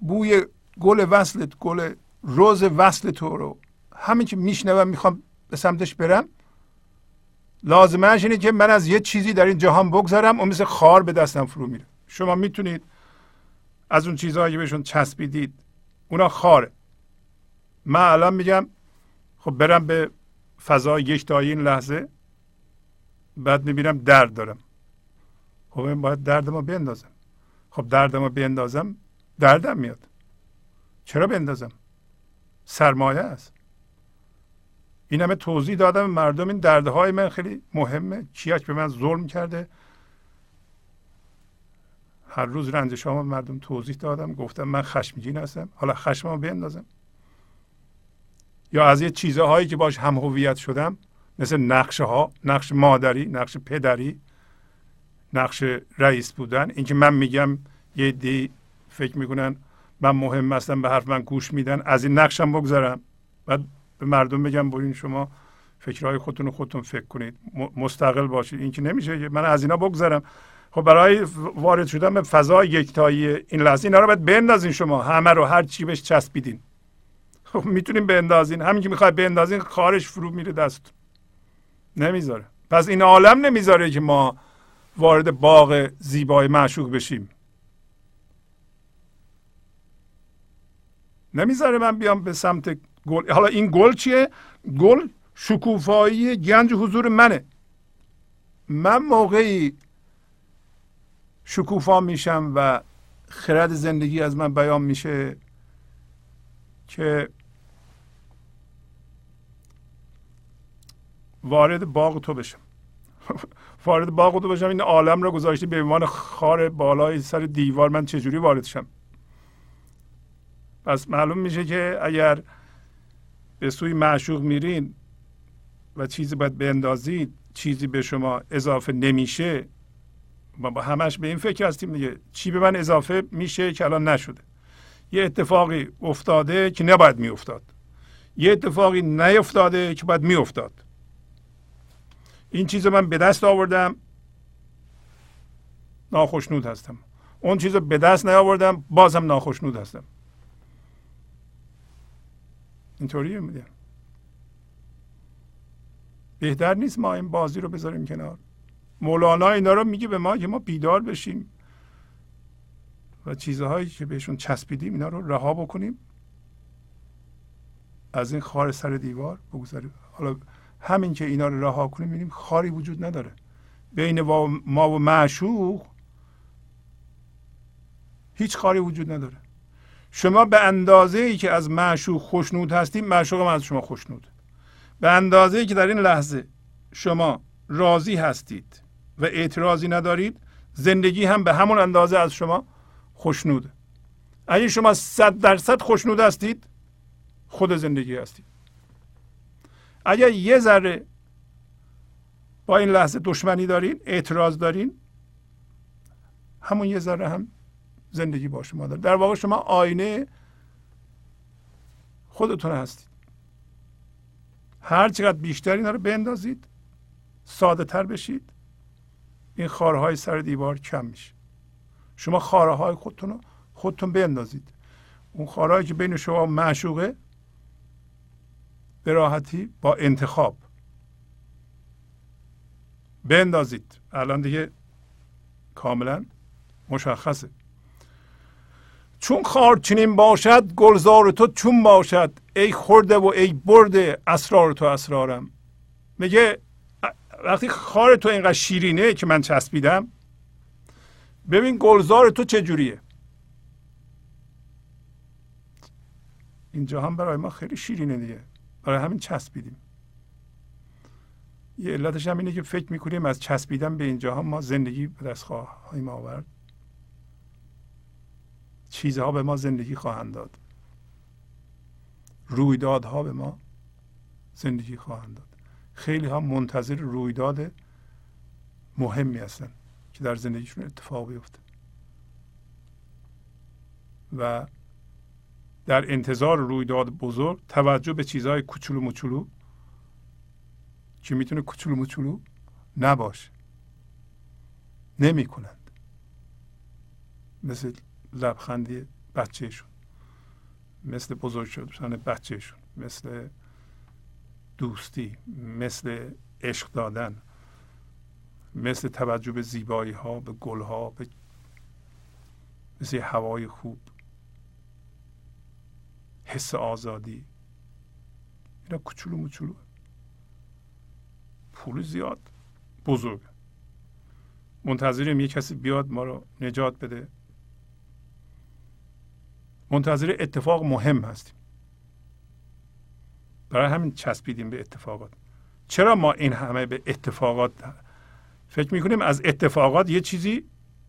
بوی گل وصلت گل روز وصل تو رو همین که میشنوم می‌خوام به سمتش برم لازمش اینه که من از یه چیزی در این جهان بگذارم و مثل خار به دستم فرو میره. شما می‌تونید از اون چیزهایی که بهشون چسبیدید اونا خاره. من الان میگم خب برم به فضای یکتایی این لحظه بعد می‌بینم درد دارم. خب این باید درد ما بندازم خب درد ما بندازم دردم میاد. چرا بندازم سرمایه است. این همه توضیح دادم. مردم این دردهای من خیلی مهمه. کیاک به من ظلم کرده. هر روز رنجش ها مردم توضیح دادم. گفتم من خشمگین هستم. حالا خشممو بندازم یا از یه چیزهایی که باش هم هویت شدم مثل نقشه ها نقش مادری نقش پدری نقش رئیس بودن. اینکه من میگم یه دی فکر می‌کنن من مهم هستم به حرف من گوش میدن از این نقشم بگذارم بعد به مردم بگم برین شما فکرهای خودتون رو خودتون فکر کنید. مستقل باشید. این که نمیشه من از اینا بگذارم خب برای وارد شدن به فضای یکتایی این لحظه اینا رو باید بندازین شما. همه رو هر چی بهش چسبیدین. خب می‌تونیم بندازین. همین که می‌خواد بندازین خارش فرو میره دست. نمی‌ذاره. پس این عالم نمی‌ذاره که ما وارد باغ زیبای معشوق بشیم. نمی‌ذاره من بیام به سمت گل حالا این گل چیه؟ گل شکوفایی گنج حضور منه. من موقعی شکوفا میشم و خرد زندگی از من بیان میشه که وارد باغ تو بشم. وارد باغ تو بشم این عالم رو گذاشتی به عنوان خار بالای سر دیوار من چجوری وارد شم پس معلوم میشه که اگر به سوی معشوق میرین و چیزی باید بندازید چیزی به شما اضافه نمیشه. ما با همش به این فکر هستیم دیگه. چی به من اضافه میشه که الان نشده. یه اتفاقی افتاده که نباید میافتاد. یه اتفاقی نیفتاده که باید میافتاد. این چیز من به دست آوردم. ناخشنود هستم. اون چیز رو به دست نیاوردم. بازم ناخشنود هستم. اینطوریه میگم بهتر نیست ما این بازی رو بذاریم کنار. مولانا اینا رو میگه به ما که ما بیدار بشیم و چیزهایی که بهشون چسبیدیم اینا رو رها بکنیم. از این خار سر دیوار بگذاریم. حالا همین که اینا رو رها کنیم می‌بینیم خاری وجود نداره. بین ما و معشوق هیچ خاری وجود نداره. شما به اندازه ای که از معشوق خوشنود هستیم معشوق هم از شما خوشنود به اندازه ای که در این لحظه شما راضی هستید و اعتراضی ندارید زندگی هم به همون اندازه از شما خوشنوده اگه شما صد درصد خوشنود هستید خود زندگی هستید. اگر یه ذره با این لحظه دشمنی دارین اعتراض دارین همون یه ذره هم زندگی با شما داره. در واقع شما آینه خودتون هستید. هر چقدر بیشتر اینا رو بندازید ساده تر بشید این خارهای سر دیوار کم میشه. شما خاره های خودتون رو خودتون بندازید. اون خارهایی که بین شما معشوقه به راحتی با انتخاب بندازید. الان دیگه کاملا مشخصه. چون خار چنین باشد گلزار تو چون باشد. ای خورده و ای برده اسرار تو اسرارم. میگه وقتی خار تو اینقدر شیرینه که من چسبیدم ببین گلزار تو چجوریه اینجا هم برای ما خیلی شیرینه دیگه. برای همین چسبیدیم. یه علتش هم اینه که فکر می‌کنیم از چسبیدن به اینجا هم ما زندگی به دست خواهیم آورد. چیزها به ما زندگی خواهند داد. رویدادها به ما زندگی خواهند داد. خیلی ها منتظر رویداد مهمی هستن که در زندگیشون اتفاق بیفته. و در انتظار رویداد بزرگ توجه به چیزهای کوچولو مچولو که می‌تونه کوچولو مچولو نباشه. نمی کنند مثل لبخندی بچهشون. مثل بزرگ شدن بچهشون مثل دوستی مثل عشق دادن مثل توجه به زیبایی ها به گل ها به مثل هوای خوب. حس آزادی. اینا کوچولو موچولو. پول زیاد. بزرگ. منتظریم یه کسی بیاد ما رو نجات بده. منتظر اتفاق مهم هستیم. برای همین چسبیدیم به اتفاقات. چرا ما این همه به اتفاقات فکر می‌کنیم؟ از اتفاقات یه چیزی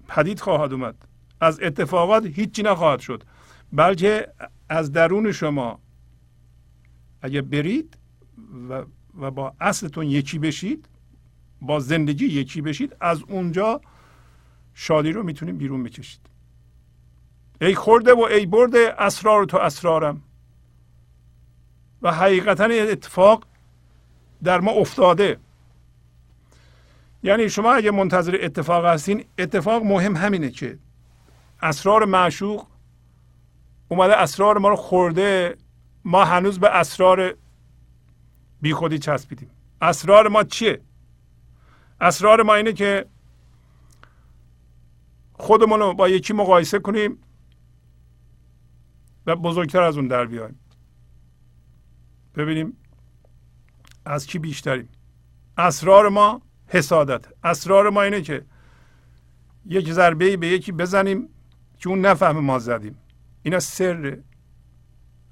پدید خواهد اومد. از اتفاقات هیچی نخواهد شد. بلکه از درون شما اگه برید و, و با اصلتون یکی بشید با زندگی یکی بشید از اونجا شادی رو می‌تونیم بیرون بکشید. ای خورده و ای برده اسرار تو اسرارم. و حقیقتا اتفاق در ما افتاده. یعنی شما اگه منتظر اتفاق هستین اتفاق مهم همینه که اسرار معشوق اومده اسرار ما رو خورده ما هنوز به اسرار بیخودی چسبیدیم. اسرار ما چیه؟ اسرار ما اینه که خودمون رو با یکی مقایسه کنیم. و بزرگتر از اون در بیایم. ببینیم از کی بیشتریم. اسرار ما حسادت. اسرار ما اینه که یک ضربه به یکی بزنیم که اون نفهمه ما زدیم. اینا سر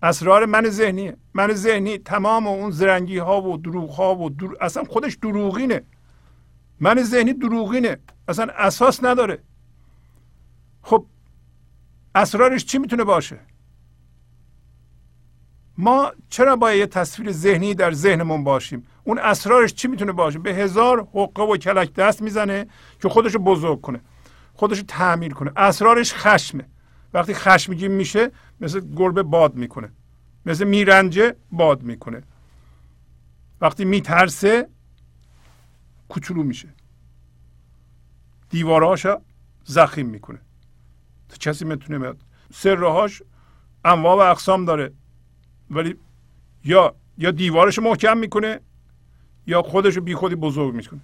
اسرار من ذهنیه. من ذهنی تمام اون زرنگی ها و دروغ ها و در... اصلا خودش دروغینه. من ذهنی دروغینه. اصلا اساس نداره. خب اسرارش چی می‌تونه باشه؟ ما چرا باید یه تصویر ذهنی در ذهنمون باشیم؟ اون اسرارش چی می‌تونه باشه؟ به هزار حقه و کلک دست می‌زنه که خودشو بزرگ کنه خودشو تعمیر کنه. اسرارش خشمه. وقتی خشمگین میشه مثل گربه باد می‌کنه. مثل میرنجه باد می‌کنه. وقتی میترسه کوچولو میشه. دیوارهاشا زخیم می‌کنه. تا کسی می‌تونه میاد سرهاش انواع و اقسام داره. ولی یا یا دیوارش محکم می‌کنه یا خودش بی خودی بزرگ می‌کنه.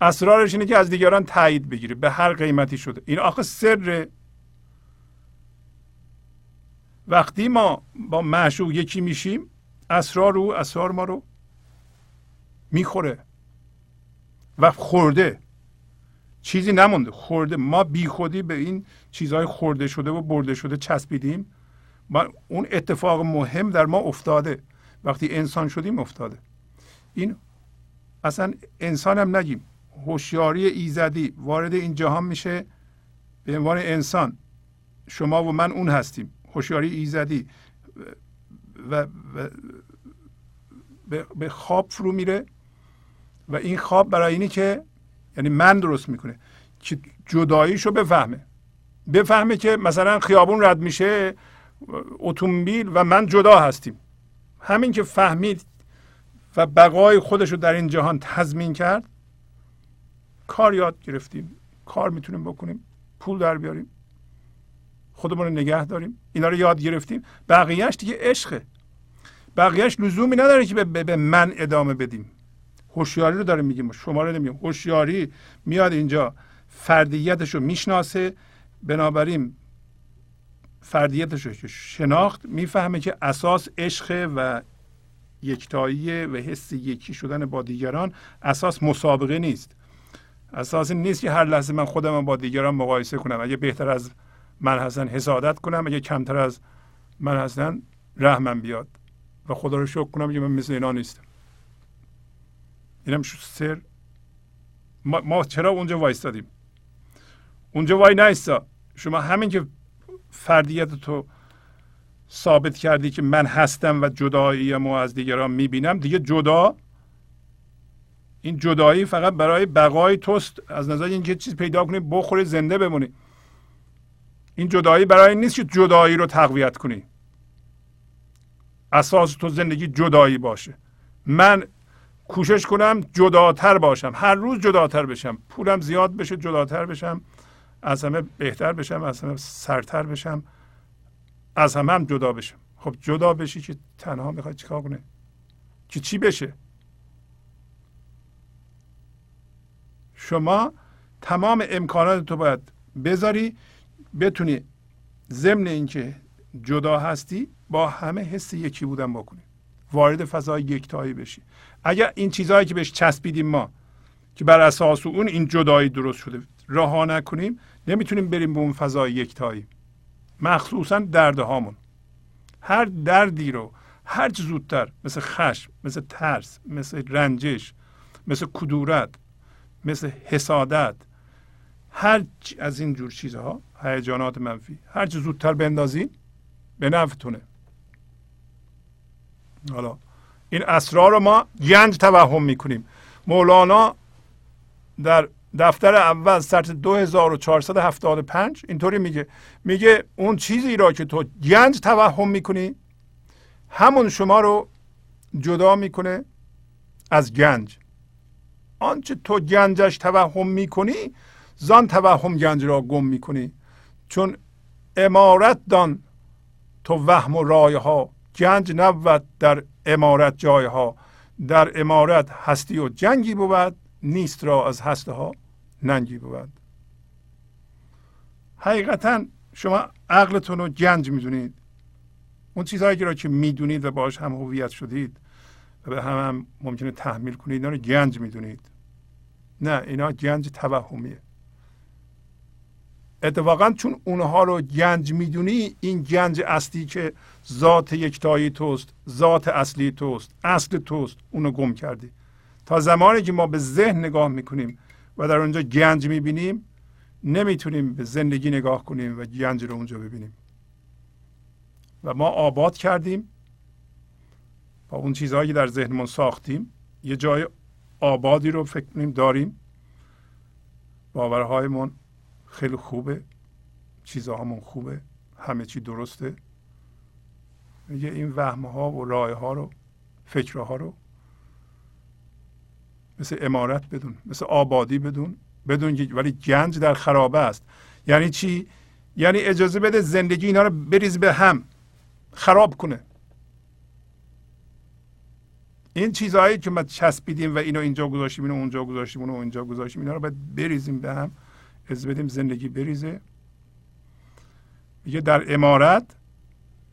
اسرارش اینه که از دیگران تایید بگیره. به هر قیمتی شده. این آخه سر وقتی ما با معشوق یکی میشیم اسرار رو اسرار ما رو می‌خوره و خورده. چیزی نمونده. خورده. ما بی خودی به این چیزهای خورده شده و برده شده چسبیدیم. ما اون اتفاق مهم در ما افتاده. وقتی انسان شدیم افتاده. این اصلا انسان هم نگیم. هوشیاری ایزدی وارد این جهان میشه به عنوان انسان. شما و من اون هستیم. هوشیاری ایزدی و, و به خواب فرو میره و این خواب برای اینی که یعنی من درست می‌کنه. که جداییشو بفهمه. بفهمه که مثلا خیابون رد میشه اتومبیل و من جدا هستیم. همین که فهمید و بقای خودش رو در این جهان تضمین کرد کار یاد گرفتیم. کار می‌تونیم بکنیم پول در بیاریم خودمون رو نگه داریم. اینا رو یاد گرفتیم. بقیهش دیگه عشقه. بقیهش لزومی نداره که به, به من ادامه بدیم. هوشیاری رو داره میگیم. شما رو نمیگیم. هوشیاری میاد اینجا فردیتش رو می‌شناسه. بنابراین فردیتش رو شناخت می‌فهمه که اساس عشق و یکتاییه و حس یکی شدن با دیگران اساس مسابقه نیست. اساس نیست که هر لحظه من خودم با دیگران مقایسه کنم. اگه بهتر از من هستن حسادت کنم اگه کمتر از من هستن رحمم بیاد. و خدا رو شکر کنم که من مثل اینا نیستم. اینم سر. ما, ما چرا اونجا وایستادیم؟ اونجا وای نیستا شما همین که فردیت تو ثابت کردی که من هستم و جدایی ما از دیگران می‌بینم. دیگه جدا این جدایی فقط برای بقای توست. از نظر اینکه چیز پیدا کنی بخوری زنده بمونی. این جدایی برای نیست که جدایی رو تقویت کنی. اساس تو زندگی جدایی باشه. من کوشش کنم جداتر باشم. هر روز جداتر بشم. پولم زیاد بشه جداتر بشم. از همه بهتر بشم از همه سرتر بشم از همه هم جدا بشم. خب جدا بشی که تنها می‌خوای چیکار کنه که چی بشه؟ شما تمام امکانات تو باید بذاری بتونی ضمن اینکه جدا هستی با همه حس یکی بودن بکنی. وارد فضای یکتایی بشی. اگر این چیزهایی که بهش چسبیدیم ما که بر اساس اون این جدایی درست شده رها نکنیم نمی‌تونیم بریم به اون فضای یکتایی. مخصوصا درد هامون. هر دردی رو هر چه زودتر مثل خشم مثل ترس مثل رنجش مثل کدورت مثل حسادت هر از این جور چیزها هیجانات منفی هر چه زودتر بندازی به نفعتونه. حالا این اسرار رو ما گنج توهم می‌کنیم. مولانا در دفتر اول سطر 2475 اینطوری میگه. میگه اون چیزی را که تو گنج توهم می‌کنی همون شما رو جدا می‌کنه از گنج. آنچه تو گنجش توهم می‌کنی زان توهم گنج را گم می‌کنی. چون امارت دان تو وهم و رای ها گنج نبود در امارت جای ها در امارت هستی و جنگی بود. نیست را از هسته ها ننگی بود. حقیقتا شما عقلتون رو گنج می‌دونید. اون چیزهایی را که می‌دونید و باش هم هویت شدید و به هم, هم ممکنه تحمیل کنید اینا رو گنج می‌دونید. نه اینا گنج توهمیه. اتفاقا چون اونها رو گنج می‌دونی این گنج اصلی که ذات یکتایی توست ذات اصلی توست اصل توست اونو گم کردی. تا زمانی که ما به ذهن نگاه می‌کنیم و در اونجا گنج می‌بینیم نمی‌تونیم به زندگی نگاه کنیم و گنج رو اونجا ببینیم. و ما آباد کردیم با اون چیزهایی که در ذهنمون ساختیم یه جای آبادی رو فکر کنیم داریم. باورهایمون خیلی خوبه چیزهامون خوبه همه چی درسته. میگه این وهم ها و راه ها رو فکرها رو مثل امارت بدون مثل آبادی بدون بدون ولی گنج در خرابه است. یعنی چی؟ یعنی اجازه بده زندگی اینا رو بریز به هم خراب کنه. این چیزهایی که ما چسبیدیم و اینو اینجا گذاشتیم اینو اونجا گذاشتیم اونو اونجا گذاشتیم اینا رو باید بریزیم به هم از بدیم زندگی بریزه. میگه در امارت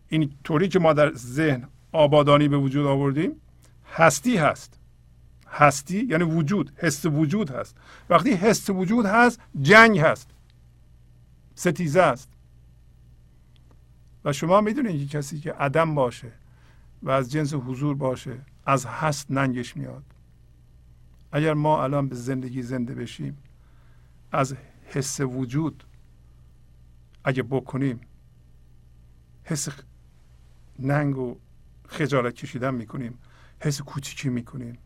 این طوری که ما در ذهن آبادانی به وجود آوردیم هستی هست. هستی یعنی وجود حس وجود هست. وقتی حس وجود هست جنگ هست. ستیزه است. و شما می‌دونید که کسی که عدم باشه و از جنس حضور باشه از هست ننگش میاد. اگر ما الان به زندگی زنده بشیم از حس وجود اگه بکنیم حس ننگ و خجالت کشیدن می‌کنیم حس کوچیکی می‌کنیم.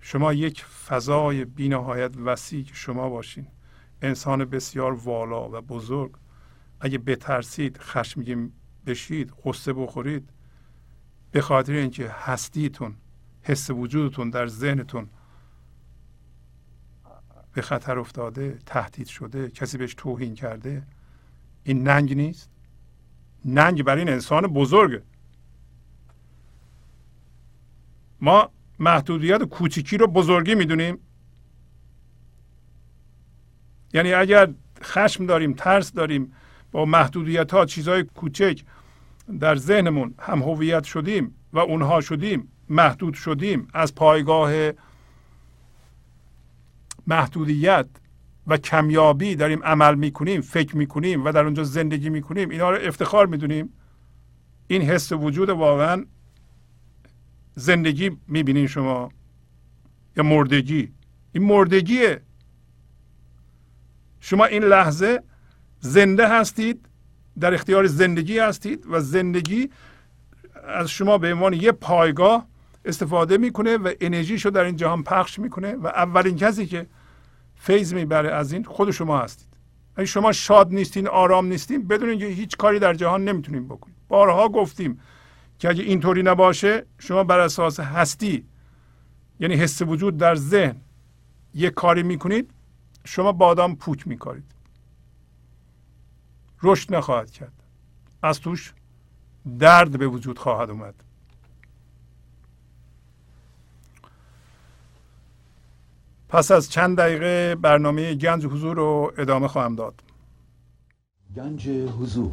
شما یک فضای بینهایت وسیع که شما باشین. انسان بسیار والا و بزرگ. اگه بترسید خشمگین بشید قصه بخورید. به خاطر اینکه هستیتون حس وجودتون در ذهنتون به خطر افتاده تهدید شده کسی بهش توهین کرده این ننگ نیست. ننگ برای این انسان بزرگه ما محدودیت کوچیکی رو بزرگی می‌دونیم. یعنی اگر خشم داریم ترس داریم با محدودیت ها چیزهای کوچک در ذهنمون هم هویت شدیم و اونها شدیم محدود شدیم. از پایگاه محدودیت و کمیابی داریم عمل می‌کنیم فکر می‌کنیم و در اونجا زندگی می‌کنیم اینا رو افتخار می‌دونیم. این حس وجود واقعا زندگی می‌بینین شما یا مردگی؟ این مردگیه. شما این لحظه زنده هستید در اختیار زندگی هستید و زندگی از شما به عنوان یه پایگاه استفاده می‌کنه و انرژیشو در این جهان پخش می‌کنه و اولین کسی که فیض می‌بره از این خود شما هستید. اگه شما شاد نیستین آرام نیستین بدونین که هیچ کاری در جهان نمی‌تونین بکنید بارها گفتیم که اگه اینطوری نباشه شما بر اساس هستی یعنی حس وجود در ذهن یک کاری می‌کنید شما بادام پوک میکارید. رشد نخواهد کرد. از توش درد به وجود خواهد اومد. پس از چند دقیقه برنامه گنج حضور رو ادامه خواهم داد. گنج حضور.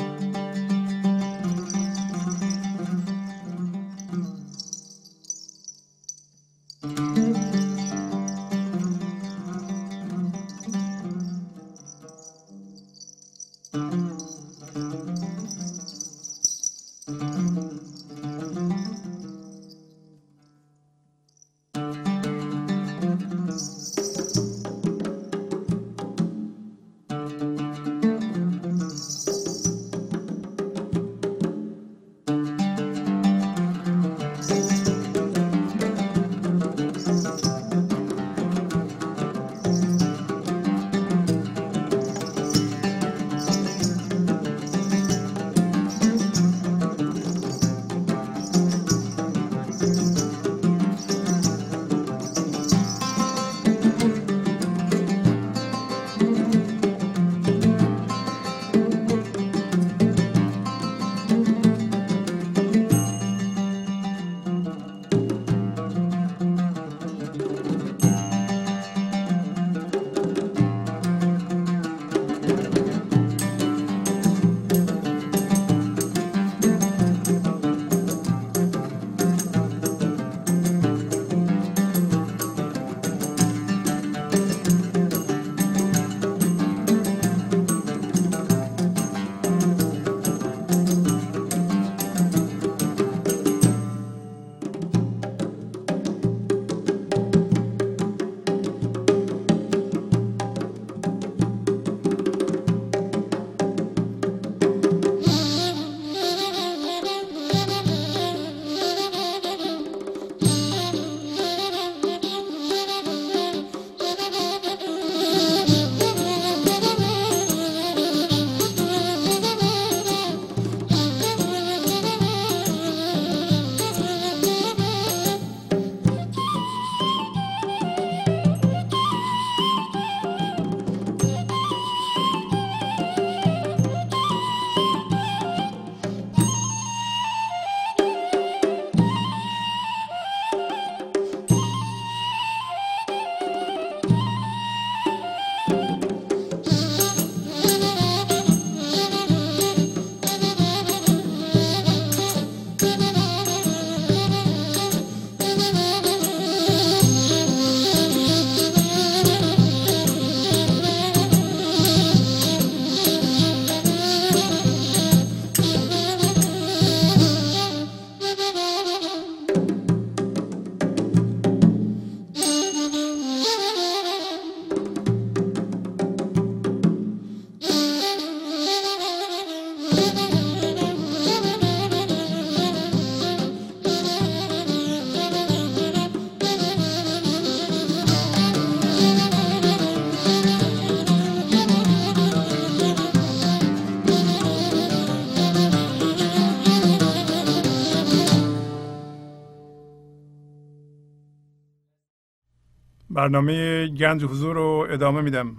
برنامه گنج حضور رو ادامه میدم.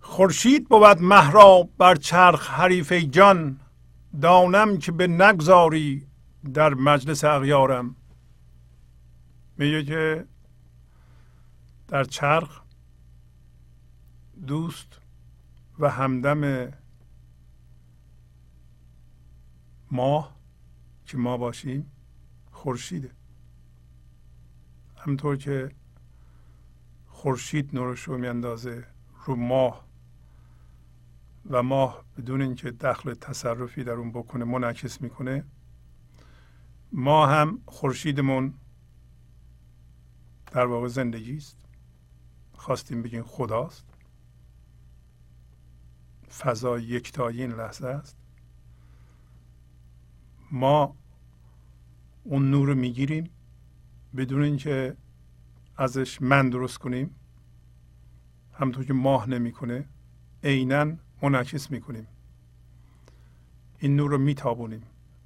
خورشید بود مهرا بر چرخ حریف جان دانم که به نگذاری در مجلس اغیارم. میگه که در چرخ دوست و همدم ماه که ما باشیم خورشیده. همطور که خورشید نورش رو میاندازه رو ماه و ماه بدون اینکه دخل تصرفی در اون بکنه منعکس می‌کنه ما هم خورشیدمون در واقع زندگی است. خواستیم بگیم خداست. فضا یکتایی این لحظه است. ما اون نور رو می‌گیریم. بدون اینکه ازش من درست کنیم همطور که ماه نمی‌کنه عینا منعکس می‌کنیم. این نور رو میتابونیم.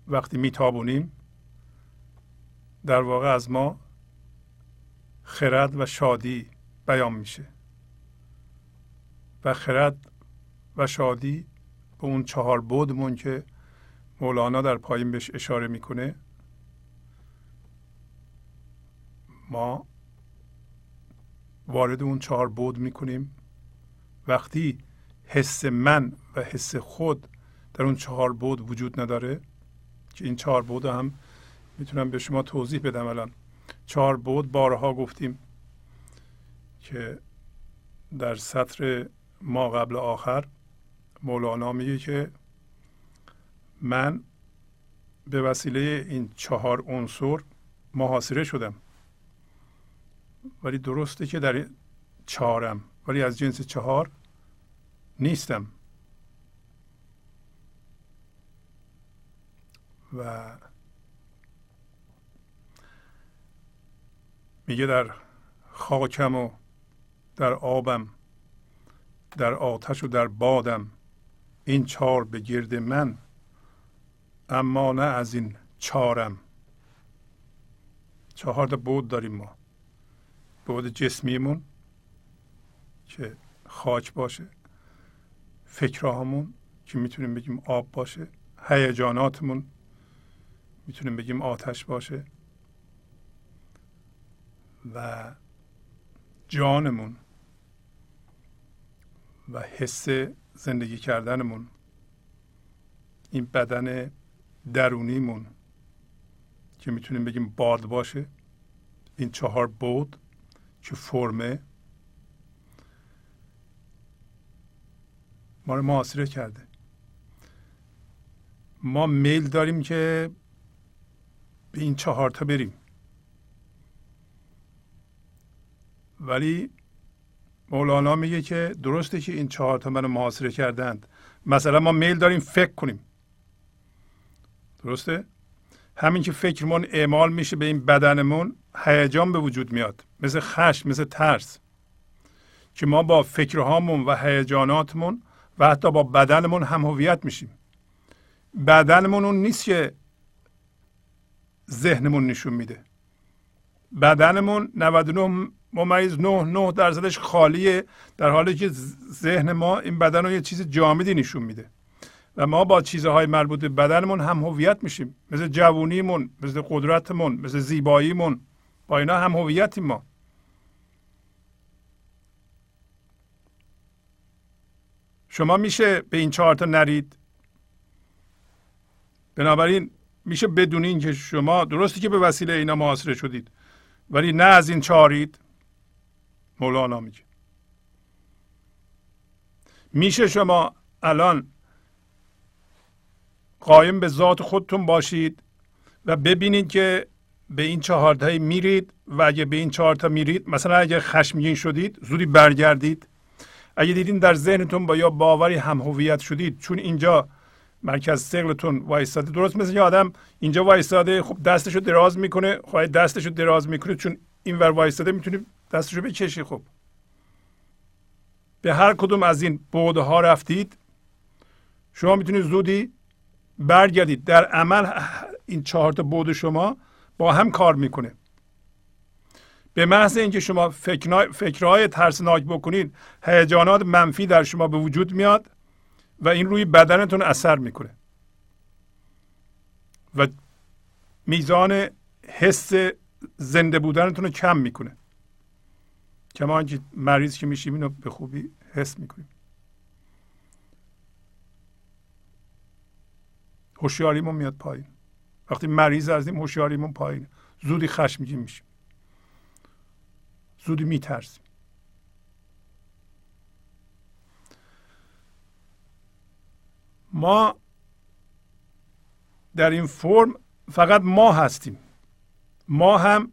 وقتی میتابونیم در واقع از ما خرد و شادی بیان میشه. و خرد و شادی به اون چهار بودمون که مولانا در پایین بهش اشاره می‌کنه ما وارد اون چهار بود می‌کنیم. وقتی حس من و حس خود در اون چهار بود وجود نداره که این چهار بود هم می‌تونم به شما توضیح بدم الان. چهار بود بارها گفتیم که در سطر ما قبل آخر مولانا میگه که من به وسیله این چهار عنصر محاصره شدم. ولی درسته که در چهارم ولی از جنس چهار نیستم. و میگه در خاکم و در آبم در آتش و در بادم این چهار به گرد من اما نه از این چهارم چهار تا بود داریم ما. بود جسمیمون که خاک باشه فکرهامون که می‌تونیم بگیم آب باشه هیجاناتمون می‌تونیم بگیم آتش باشه و جانمون و حس زندگی کردنمون این بدن درونیمون که می‌تونیم بگیم باد باشه این چهار بود که فرمه؟ ما رو معاصره کرده. ما میل داریم که به این چهار تا بریم. ولی مولانا میگه که درسته که این چهار تا منو محاصره کردند. مثلا ما میل داریم فکر کنیم. درسته؟ همین که فکرمون اعمال میشه به این بدنمون هیجان به وجود میاد. مثل خشم مثل ترس. که ما با فکرهامون و هیجاناتمون و حتی با بدنمون هم هویت میشیم. بدنمون اون نیست که ذهنمون نشون میده. بدنمون 99 ممیز 9 9 درصدش خالیه در حالی که ذهن ما این بدن رو یه چیز جامدی نشون میده. و ما با چیزهای مربوط به بدنمون هم هویت میشیم. مثل جوونیمون مثل قدرتمون مثل زیباییمون. با اینا هم هویتیم ما. شما میشه به این چهار تا نرید؟ بنابراین میشه بدونین که شما درستی که به وسیله اینا محاصره شدید ولی نه از این چارید مولانا میگه. میشه شما الان قایم به ذات خودتون باشید و ببینید که به این چهارتایی میرید و اگه به این چهارتا میرید مثلا اگه خشمگین شدید زودی برگردید. اگه دیدین در ذهنتون با یا باوری هم هویت شدید چون اینجا مرکز سقلتون وایستاده درست مثل یه آدم اینجا وایستاده خب دستشو دراز می‌کنه خب دستشو دراز می‌کنه چون این ور وایستاده می‌تونی دستشو بکشی خب. به هر کدوم از این بوده ها رفتید شما می‌تونید زودی برگردید. در عمل این چهار تا بود شما با هم کار می‌کنه. به محض اینکه شما فکرهای, ترسناک بکنید هیجانات منفی در شما به وجود میاد و این روی بدنتون اثر می‌کنه. و میزان حس زنده بودنتون رو کم می‌کنه. کما اینکه مریض که میشیم اینو به خوبی حس می‌کنیم. هوشیاریمون میاد پایین. وقتی مریض هستیم هوشیاریمون پایین زودی خشمگین میشیم. زودی میترسیم. ما در این فرم فقط ما هستیم. ما هم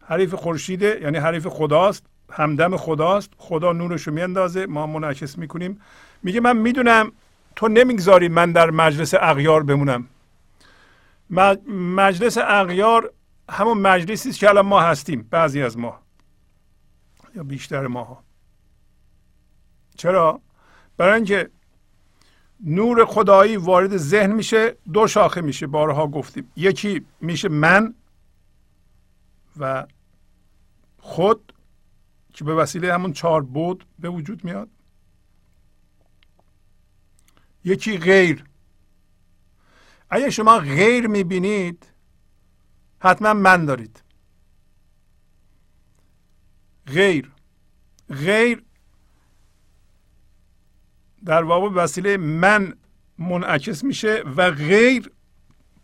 حریف خورشیده یعنی حریف خداست همدم خداست. خدا نورش رو میاندازه ما منعکس می‌کنیم. میگه من می‌دونم تو نمی‌گذاری من در مجلس اغیار بمونم. مجلس اغیار همون مجلسی است که الان ما هستیم بعضی از ما. یا بیشتر ماها. چرا؟ برای اینکه نور خدایی وارد ذهن میشه دو شاخه میشه بارها گفتیم. یکی میشه من و خود که به وسیله همون چهار بود به وجود میاد. یکی غیر. اگه شما غیر می‌بینید حتما من دارید. غیر. غیر در واقع وسیله من منعکس میشه و غیر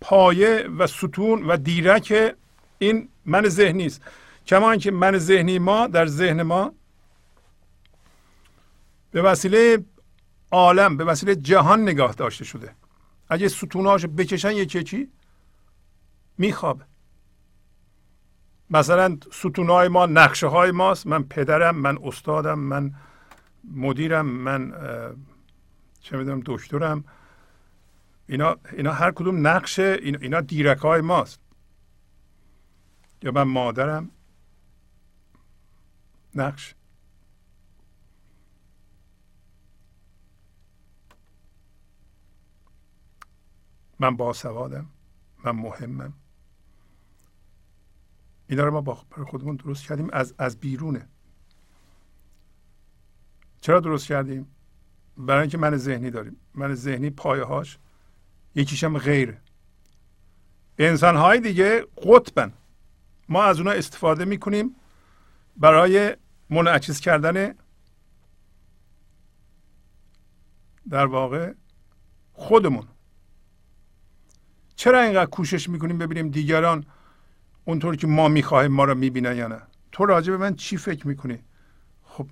پایه و ستون و دیرک این من ذهنی است. کما اینکه من ذهنی ما در ذهن ما به وسیله عالم به وسیله جهان نگاه داشته شده. اگه ستوناش بکشن یکی چی؟ میخوابه. مثلا ستونهای ما نقشه های ماست. من پدرم من استادم من مدیرم من چه می‌دونم دکترم. اینا اینا هر کدوم نقشه اینا دیرک های ماست. یا من مادرم. نقش. من باسوادم من مهمم. اینا رو ما با خودمون درست کردیم از از بیرونه. چرا درست کردیم؟ برای اینکه من ذهنی داریم. من ذهنی پایه هاش یکیشم غیره. انسان های دیگه قطبن. ما از اونا استفاده می‌کنیم برای منعکس کردن در واقع خودمون. چرا اینقدر کوشش می‌کنیم ببینیم دیگران اونطور که ما می‌خواهیم ما رو می‌بینن یا نه؟ تو راجع به من چی فکر می‌کنی؟ خب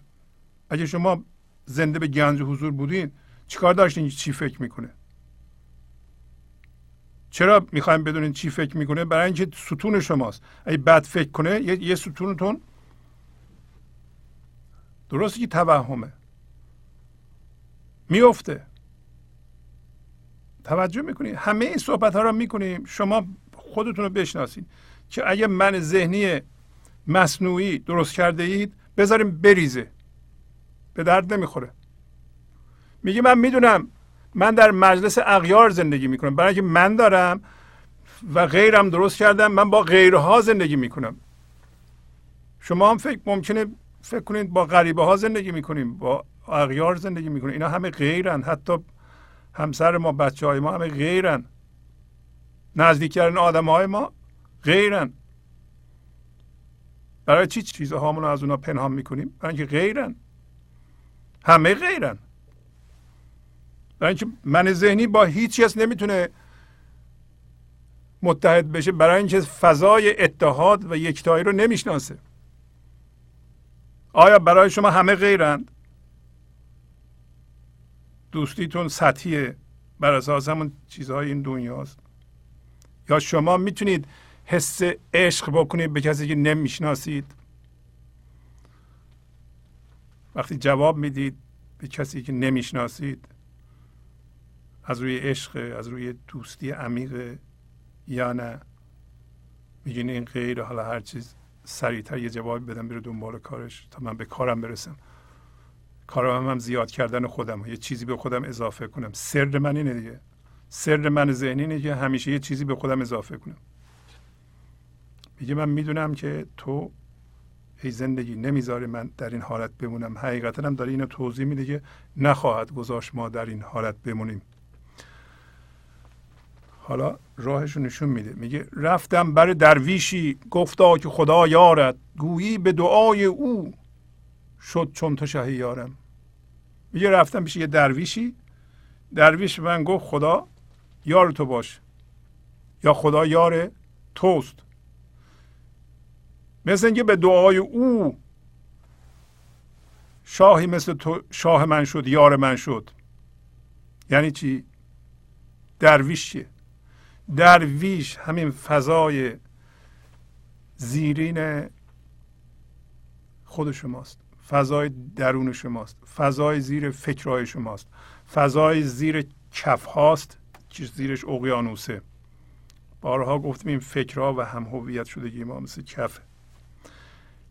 اگه شما زنده به گنج حضور بودین چیکار داشتین؟ چی فکر می‌کنه چرا می‌خوایم بدونین چی فکر می‌کنه برای اینکه ستون شماست. اگه بد فکر کنه یه, یه ستونتون درسته که توهمه. میفته توجه می‌کنید همه این صحبت ها رو می‌کنیم شما خودتون رو بشناسید که اگه من ذهنی مصنوعی درست کرده اید بذاریم بریزه. به درد نمی‌خوره. میگه من می‌دونم. من در مجلس اغیار زندگی می‌کنم. برای اینکه من دارم و غیرم درست کردم من با غیرها زندگی می‌کنم. شما هم فکر ممکنه فکر کنید با غریبه ها زندگی می‌کنیم با اغیار زندگی می‌کنیم. اینا همه غیرن. حتی همسر ما بچه های ما همه غیرن. نزدیک کردن آدم های ما غیرن. برای چی چیزهامون رو از اونا پنهان می‌کنیم؟ برای اینکه غیرن. همه غیرن. برای اینکه من ذهنی با هیچ کس نمی‌تونه متحد بشه برای اینکه فضای اتحاد و یکتایی رو نمی‌شناسه. آیا برای شما همه غیرند؟ دوستیتون سطحیه بر اساس همون چیزهای این دنیاست. یا شما می‌تونید حس عشق بکنید به کسی که نمی‌شناسید. وقتی جواب می‌دید به کسی که نمی‌شناسید از روی عشق از روی دوستی عمیق یا نه میگین این غیر حالا هر چیز سریعتر یه جواب بدم بره دنبال کارش تا من به کارم برسم. کارم هم زیاد کردن خودم. یه چیزی به خودم اضافه کنم. سر من اینه دیگه. سر من ذهنی اینه که همیشه یه چیزی به خودم اضافه کنم. میگه من می‌دونم که تو ای زندگی نمی‌ذاری من در این حالت بمونم. حقیقتا هم داره اینو توضیح میده که نخواهد گذاشت ما در این حالت بمونیم. حالا راهش رو نشون میده. میگه رفتم بر درویشی گفتا که خدا یارد. گویی به دعای او شد چون تو شه یارم. میگه رفتم پیش یه درویشی. درویش من گفت خدا یار تو باش. یا خدا یار توست. مثل اینکه به دعای او شاهی مثل تو شاه من شد یار من شد. یعنی چی؟ درویش چیه؟ درویش همین فضای زیرین خود شماست. فضای درون شماست فضای زیر فکرهای شماست فضای زیر کف هاست که زیرش اقیانوسه. بارها گفتیم این فکرها و هم هویت شدگی ما مثل کفه.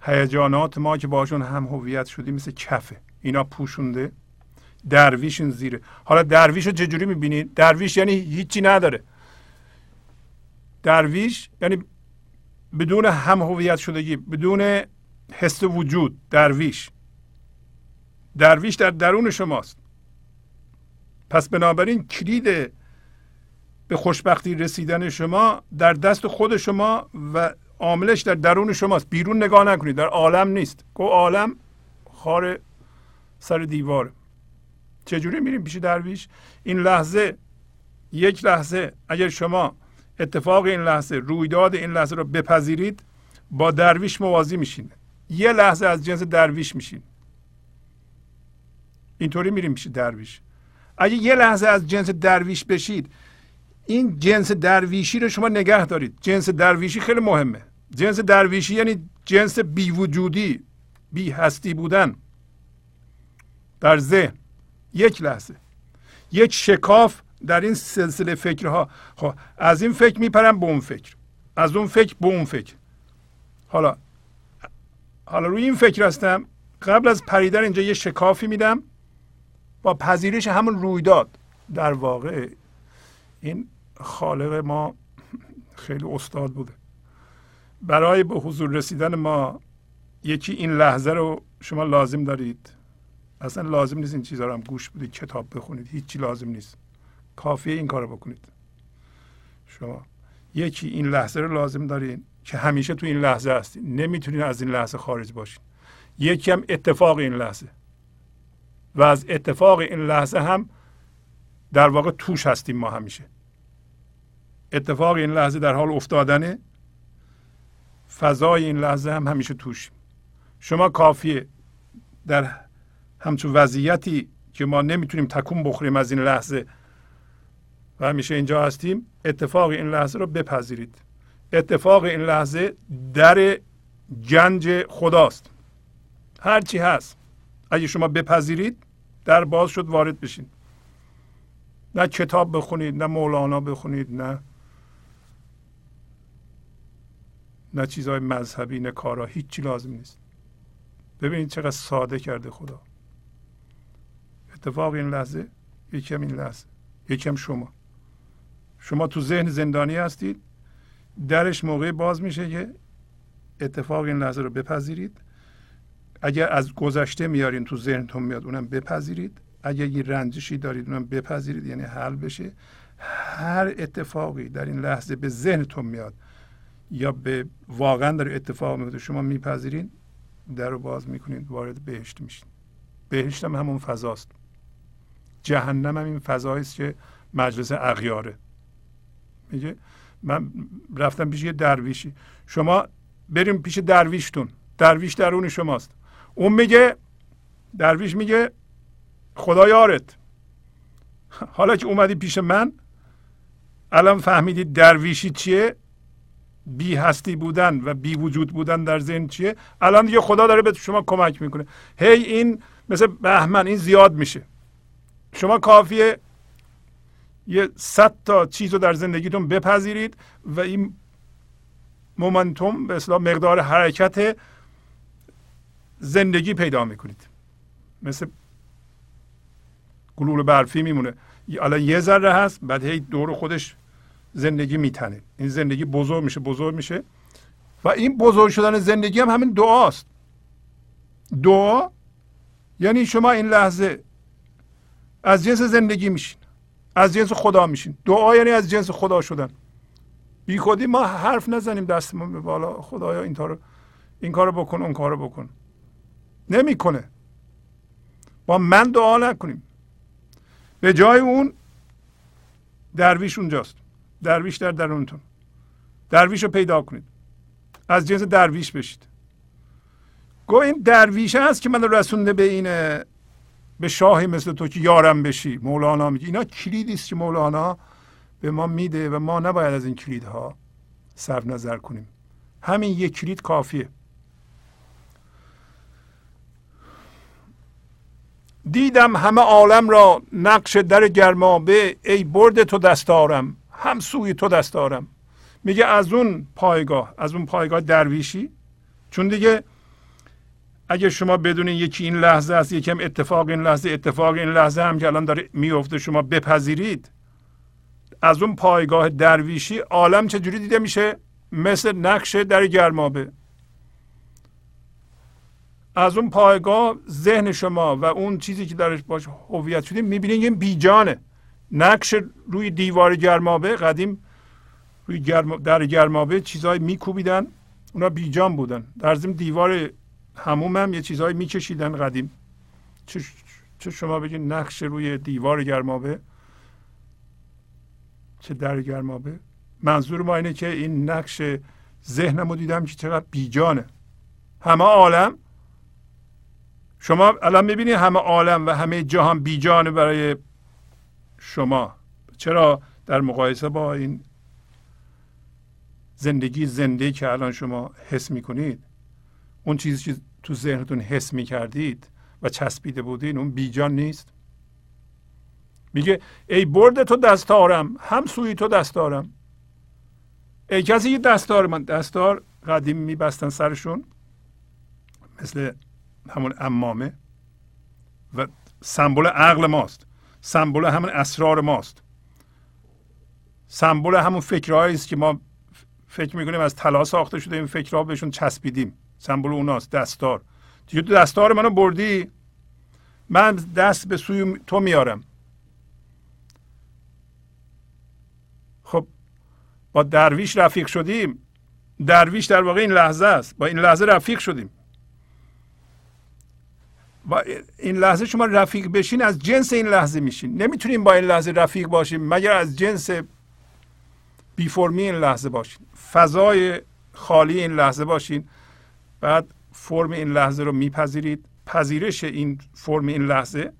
هیجانات ما که باشون هم هویت شدیم مثل کفه. اینا پوشونده درویش این زیره حالا درویش رو چجوری می‌بینید درویش یعنی هیچی نداره. درویش یعنی بدون هم هویت شدگی بدون حس وجود درویش. درویش در درون شماست. پس بنابراین کلید به خوشبختی رسیدن شما در دست خود شما و عاملش در درون شماست. بیرون نگاه نکنید در عالم نیست. گو عالم خار سر دیوار چجوری میریم پیش درویش؟ این لحظه یک لحظه اگر شما اتفاق این لحظه رویداد این لحظه رو بپذیرید با درویش موازی میشین یه لحظه از جنس درویش میشین اینطوری میریم پیش درویش. اگه یه لحظه از جنس درویش بشید این جنس درویشی رو شما نگه دارید. جنس درویشی خیلی مهمه. جنس درویشی یعنی جنس بی وجودی بی هستی بودن. در ذهن. یک لحظه. یک شکاف در این سلسله فکرها. خب از این فکر میپرم به اون فکر. از اون فکر به اون فکر. حالا حالا روی این فکر هستم قبل از پریدن اینجا یه شکافی میدم با پذیرش همون رویداد. در واقع این خالق ما خیلی استاد بوده. برای به حضور رسیدن ما یکی این لحظه رو شما لازم دارید. اصلا لازم نیست این چیزها رو هم گوش بدید کتاب بخونید هیچی لازم نیست. کافیه این کار بکنید. شما یکی این لحظه رو لازم دارین. که همیشه تو این لحظه هستید نمی‌تونین از این لحظه خارج باشین. یکی هم اتفاق این لحظه. و از اتفاق این لحظه هم در واقع توش هستیم ما همیشه. اتفاق این لحظه در حال افتادنه. فضای این لحظه هم همیشه توش شما کافیه در همچون وضعیتی که ما نمی‌تونیم تکون بخوریم از این لحظه و همیشه اینجا هستیم اتفاق این لحظه رو بپذیرید. اتفاق این لحظه در گنج خداست. هرچی هست اگه شما بپذیرید در باز شد وارد بشین. نه کتاب بخونید نه مولانا بخونید نه نه چیزهای مذهبی نه کارا هیچی لازم نیست. ببینید چقدر ساده کرده خدا. اتفاق این لحظه یکم این لحظه یکم شما. شما تو ذهن زندانی هستید درش موقع باز میشه که اتفاق این لحظه رو بپذیرید. اگر از گذشته میارین تو ذهنتون میاد اونم بپذیرید. اگر یه رنجشی دارید اونم بپذیرید. یعنی حل بشه. هر اتفاقی در این لحظه به ذهنتون میاد یا به واقعا داره اتفاق میفته شما میپذیرین در رو باز می‌کنید وارد بهشت میشین. بهشت هم همون فضاست. جهنم هم این فضایی است که مجلس اغیاره. میگه؟ من رفتم پیش یه درویشی شما بریم پیش درویشتون. درویش درون شماست. اون میگه درویش میگه خدا یارت. حالا که اومدی پیش من الان فهمیدید درویشی چیه؟ بی هستی بودن و بی وجود بودن در ذهن چیه؟ الان دیگه خدا داره به شما کمک می‌کنه. هی این مثل بهمن این زیاد میشه. شما کافیه یه صد تا چیز رو در زندگیتون بپذیرید و این مومنتوم به اصلاح مقدار حرکت زندگی پیدا می‌کنید. مثل گلول برفی میمونه. الان یه ذره هست بعد هی دور خودش زندگی میتنه. این زندگی بزرگ میشه بزرگ میشه. و این بزرگ شدن زندگی هم همین دعاست. دعا یعنی شما این لحظه از جنس زندگی میشین. از جنس خدا میشین. دعا یعنی از جنس خدا شدن. بی خودی ما حرف نزنیم دستمون به بالا. خدایا این رو این کارو بکن اون کارو بکن. نمی‌کنه. با من دعا نکنیم. به جای اون درویش اونجاست. درویش در درونتون. درویش رو پیدا کنید. از جنس درویش بشید. گو این درویشه هست که من رسونده به اینه. به شاهی مثل تو که یارم بشی. مولانا میگه. اینا کلیدی است که مولانا به ما میده و ما نباید از این کلیدها صرف نظر کنیم. همین یک کلید کافیه. دیدم همه عالم را نقش در گرمابه. ای برد تو دستارم هم سوی تو دستارم میگه از اون پایگاه از اون پایگاه درویشی. چون دیگه اگه شما بدونین یکی این لحظه است یکم اتفاق این لحظه اتفاق این لحظه هم که الان داره میفته شما بپذیرید. از اون پایگاه درویشی عالم چجوری دیده میشه؟ مثل نقشه در گرمابه. از اون پایگاه ذهن شما و اون چیزی که درش باش هویت شده می‌بینید این بیجانه. نقش روی دیوار گرمابه قدیم روی گرم در گرمابه چیزهای میکوبیدن. اونا بیجان بودن. در ضمن دیوار هموم هم یه چیزهایی میکشیدن قدیم. چه, شما بگید نقش روی دیوار گرمابه؟ چه در گرمابه؟ منظور ما اینه که این نقش ذهنمو دیدم که چقدر بیجانه. همه عالم؟ شما الان می‌بینید همه عالم و همه جهان بیجانه برای شما. چرا در مقایسه با این زندگی زنده که الان شما حس می‌کنید اون چیزی که تو ذهنتون حس می‌کردید و چسبیده بودین اون بیجان نیست؟ میگه ای برد تو دستارم هم سوی تو دستارم. ای کسی یه دستار من دستار قدیم میبستن سرشون مثل همون امامه و سمبل عقل ماست سمبل همون اسرار ماست. سمبل همون فکرهایی است که ما فکر می‌کنیم از طلا ساخته شده این فکرها بهشون چسبیدیم. سمبل اوناست دستار. دیگه دستار منو بردی؟ من دست به سوی تو میارم. خب با درویش رفیق شدیم. درویش در واقع این لحظه است. با این لحظه رفیق شدیم. با این لحظه شما رفیق بشین از جنس این لحظه میشین. نمی‌تونیم با این لحظه رفیق باشیم مگر از جنس بی فرمی این لحظه باشین. فضای خالی این لحظه باشین. بعد فرم این لحظه رو میپذیرید. پذیرش این فرم این لحظه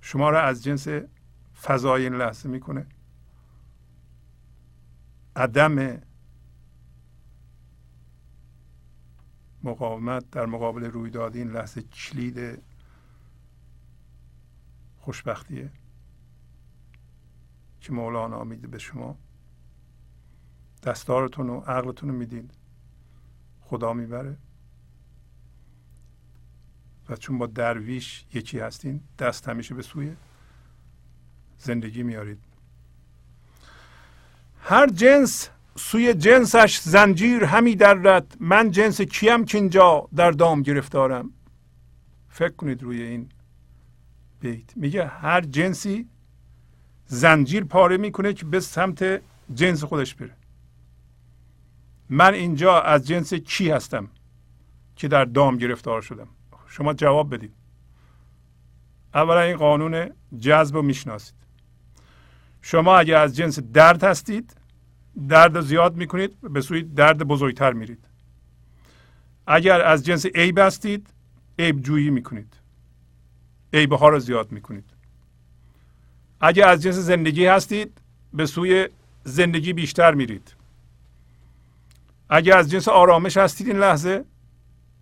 شما را از جنس فضای این لحظه می‌کنه. عدم مقاومت در مقابل رویداد این لحظه کلید خوشبختیه که مولانا میده به شما دستارتون و عقلتون رو می‌دید. خدا می‌بره. و چون با درویش یکی هستین دست همیشه به سوی زندگی میارید. هر جنس سوی جنسش زنجیر همی درد. من جنس کیم که اینجا در دام گرفتارم. فکر کنید روی این بیت. میگه هر جنسی زنجیر پاره می‌کنه که به سمت جنس خودش بره. من اینجا از جنس کی هستم که در دام گرفتار شدم؟ شما جواب بدید اولا این قانون جذب رو می‌شناسید. شما اگر از جنس درد هستید درد زیاد می‌کنید به سوی درد بزرگتر میرید. اگر از جنس عیب هستید عیب جویی می‌کنید. عیب ها رو زیاد می‌کنید. اگر از جنس زندگی هستید به سوی زندگی بیشتر میرید. اگر از جنس آرامش هستید این لحظه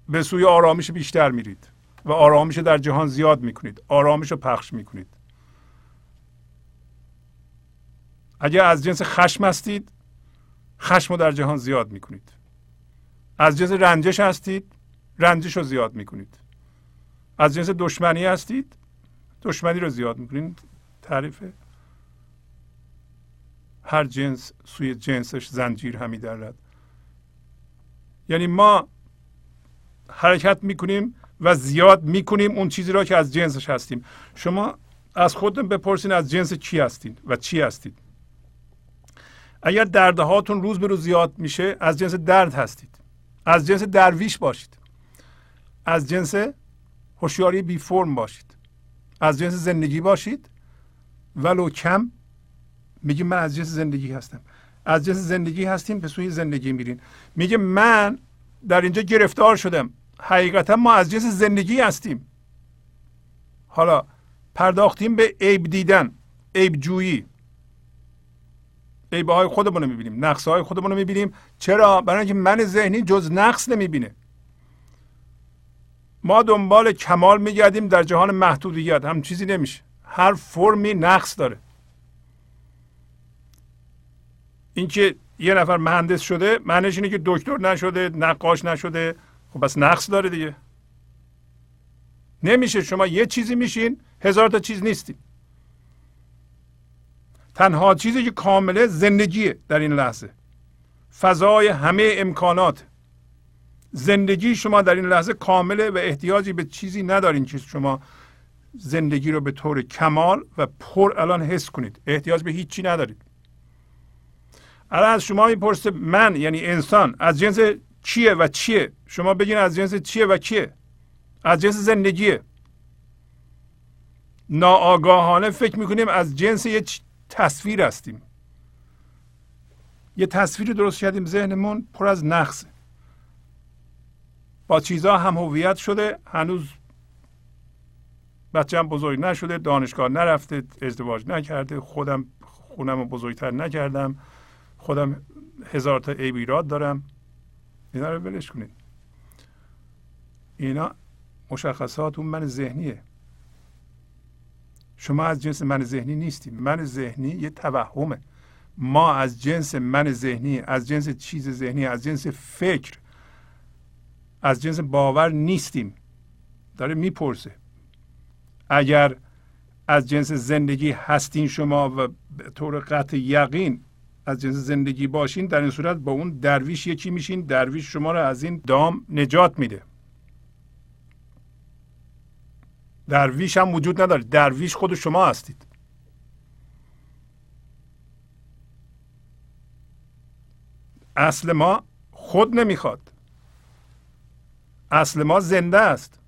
به سوی آرامش بیشتر میرید و آرامش در جهان زیاد می‌کنید. آرامش رو پخش می‌کنید. اگر از جنس خشم هستید خشم رو در جهان زیاد می‌کنید. از جنس رنجش هستید رنجش رو زیاد می‌کنید. از جنس دشمنی هستید دشمنی رو زیاد می‌کنید. تعریف هر جنس سوی جنسش زنجیر همی درد یعنی ما حرکت می‌کنیم و زیاد می‌کنیم اون چیزی را که از جنسش هستیم. شما از خودتون بپرسین از جنس چی هستید و چی هستید. اگر دردهاتون روز به روز زیاد میشه از جنس درد هستید. از جنس درویش باشید. از جنس هوشیاری بی فرم باشید. از جنس زندگی باشید. ولو کم میگه من از جنس زندگی هستم. از جنس زندگی هستیم به سوی زندگی میرین میگه من در اینجا گرفتار شدم. حقیقتا ما از جنس زندگی هستیم. حالا پرداختیم به عیب دیدن عیب جویی. عیبه های خودمون رو می‌بینیم نقص های خودمون رو می‌بینیم. چرا؟ برای اینکه من ذهنی جز نقص نمی‌بینه. ما دنبال کمال میگردیم در جهان محدودیت. هم چیزی نمیشه. هر فرمی نقص داره. اینکه یه نفر مهندس شده معنیش اینه که دکتر نشده نقاش نشده. خب بس نقص داره دیگه. نمیشه شما یه چیزی میشین هزار تا چیز نیستیم تنها چیزی که کامله زندگیه در این لحظه. فضای همه امکانات. زندگی شما در این لحظه کامله و احتیاجی به چیزی ندارین که شما زندگی رو به طور کمال و پر الان حس کنید. احتیاج به هیچی ندارید. الان از شما می‌پرسه من یعنی انسان از جنس چیه و چیه؟ شما بگین از جنس چیه و کیه؟ از جنس زندگیه. ناآگاهانه فکر می‌کنیم از جنس یه تصویر هستیم. یه تصویر درست کردیم ذهنمون پر از نقصه. با چیزها هم هویت شده هنوز بچه هم بزرگ نشده دانشگاه نرفته ازدواج نکرده خودم خونم رو بزرگتر نکردم. خودم هزار تا عیب ایراد دارم. اینا رو ولش کنید. اینا مشخصات اون من ذهنیه. شما از جنس من ذهنی نیستیم من ذهنی یه توهمه. ما از جنس من ذهنی از جنس چیز ذهنی از جنس فکر از جنس باور نیستیم. داره می‌پرسه. اگر از جنس زندگی هستین شما و به طور قطع یقین از جنس زندگی باشین در این صورت با اون درویش یکی میشین درویش شما رو از این دام نجات میده. درویش هم وجود نداره درویش خود شما هستید. اصل ما خود نمی‌خواد. اصل ما زنده است.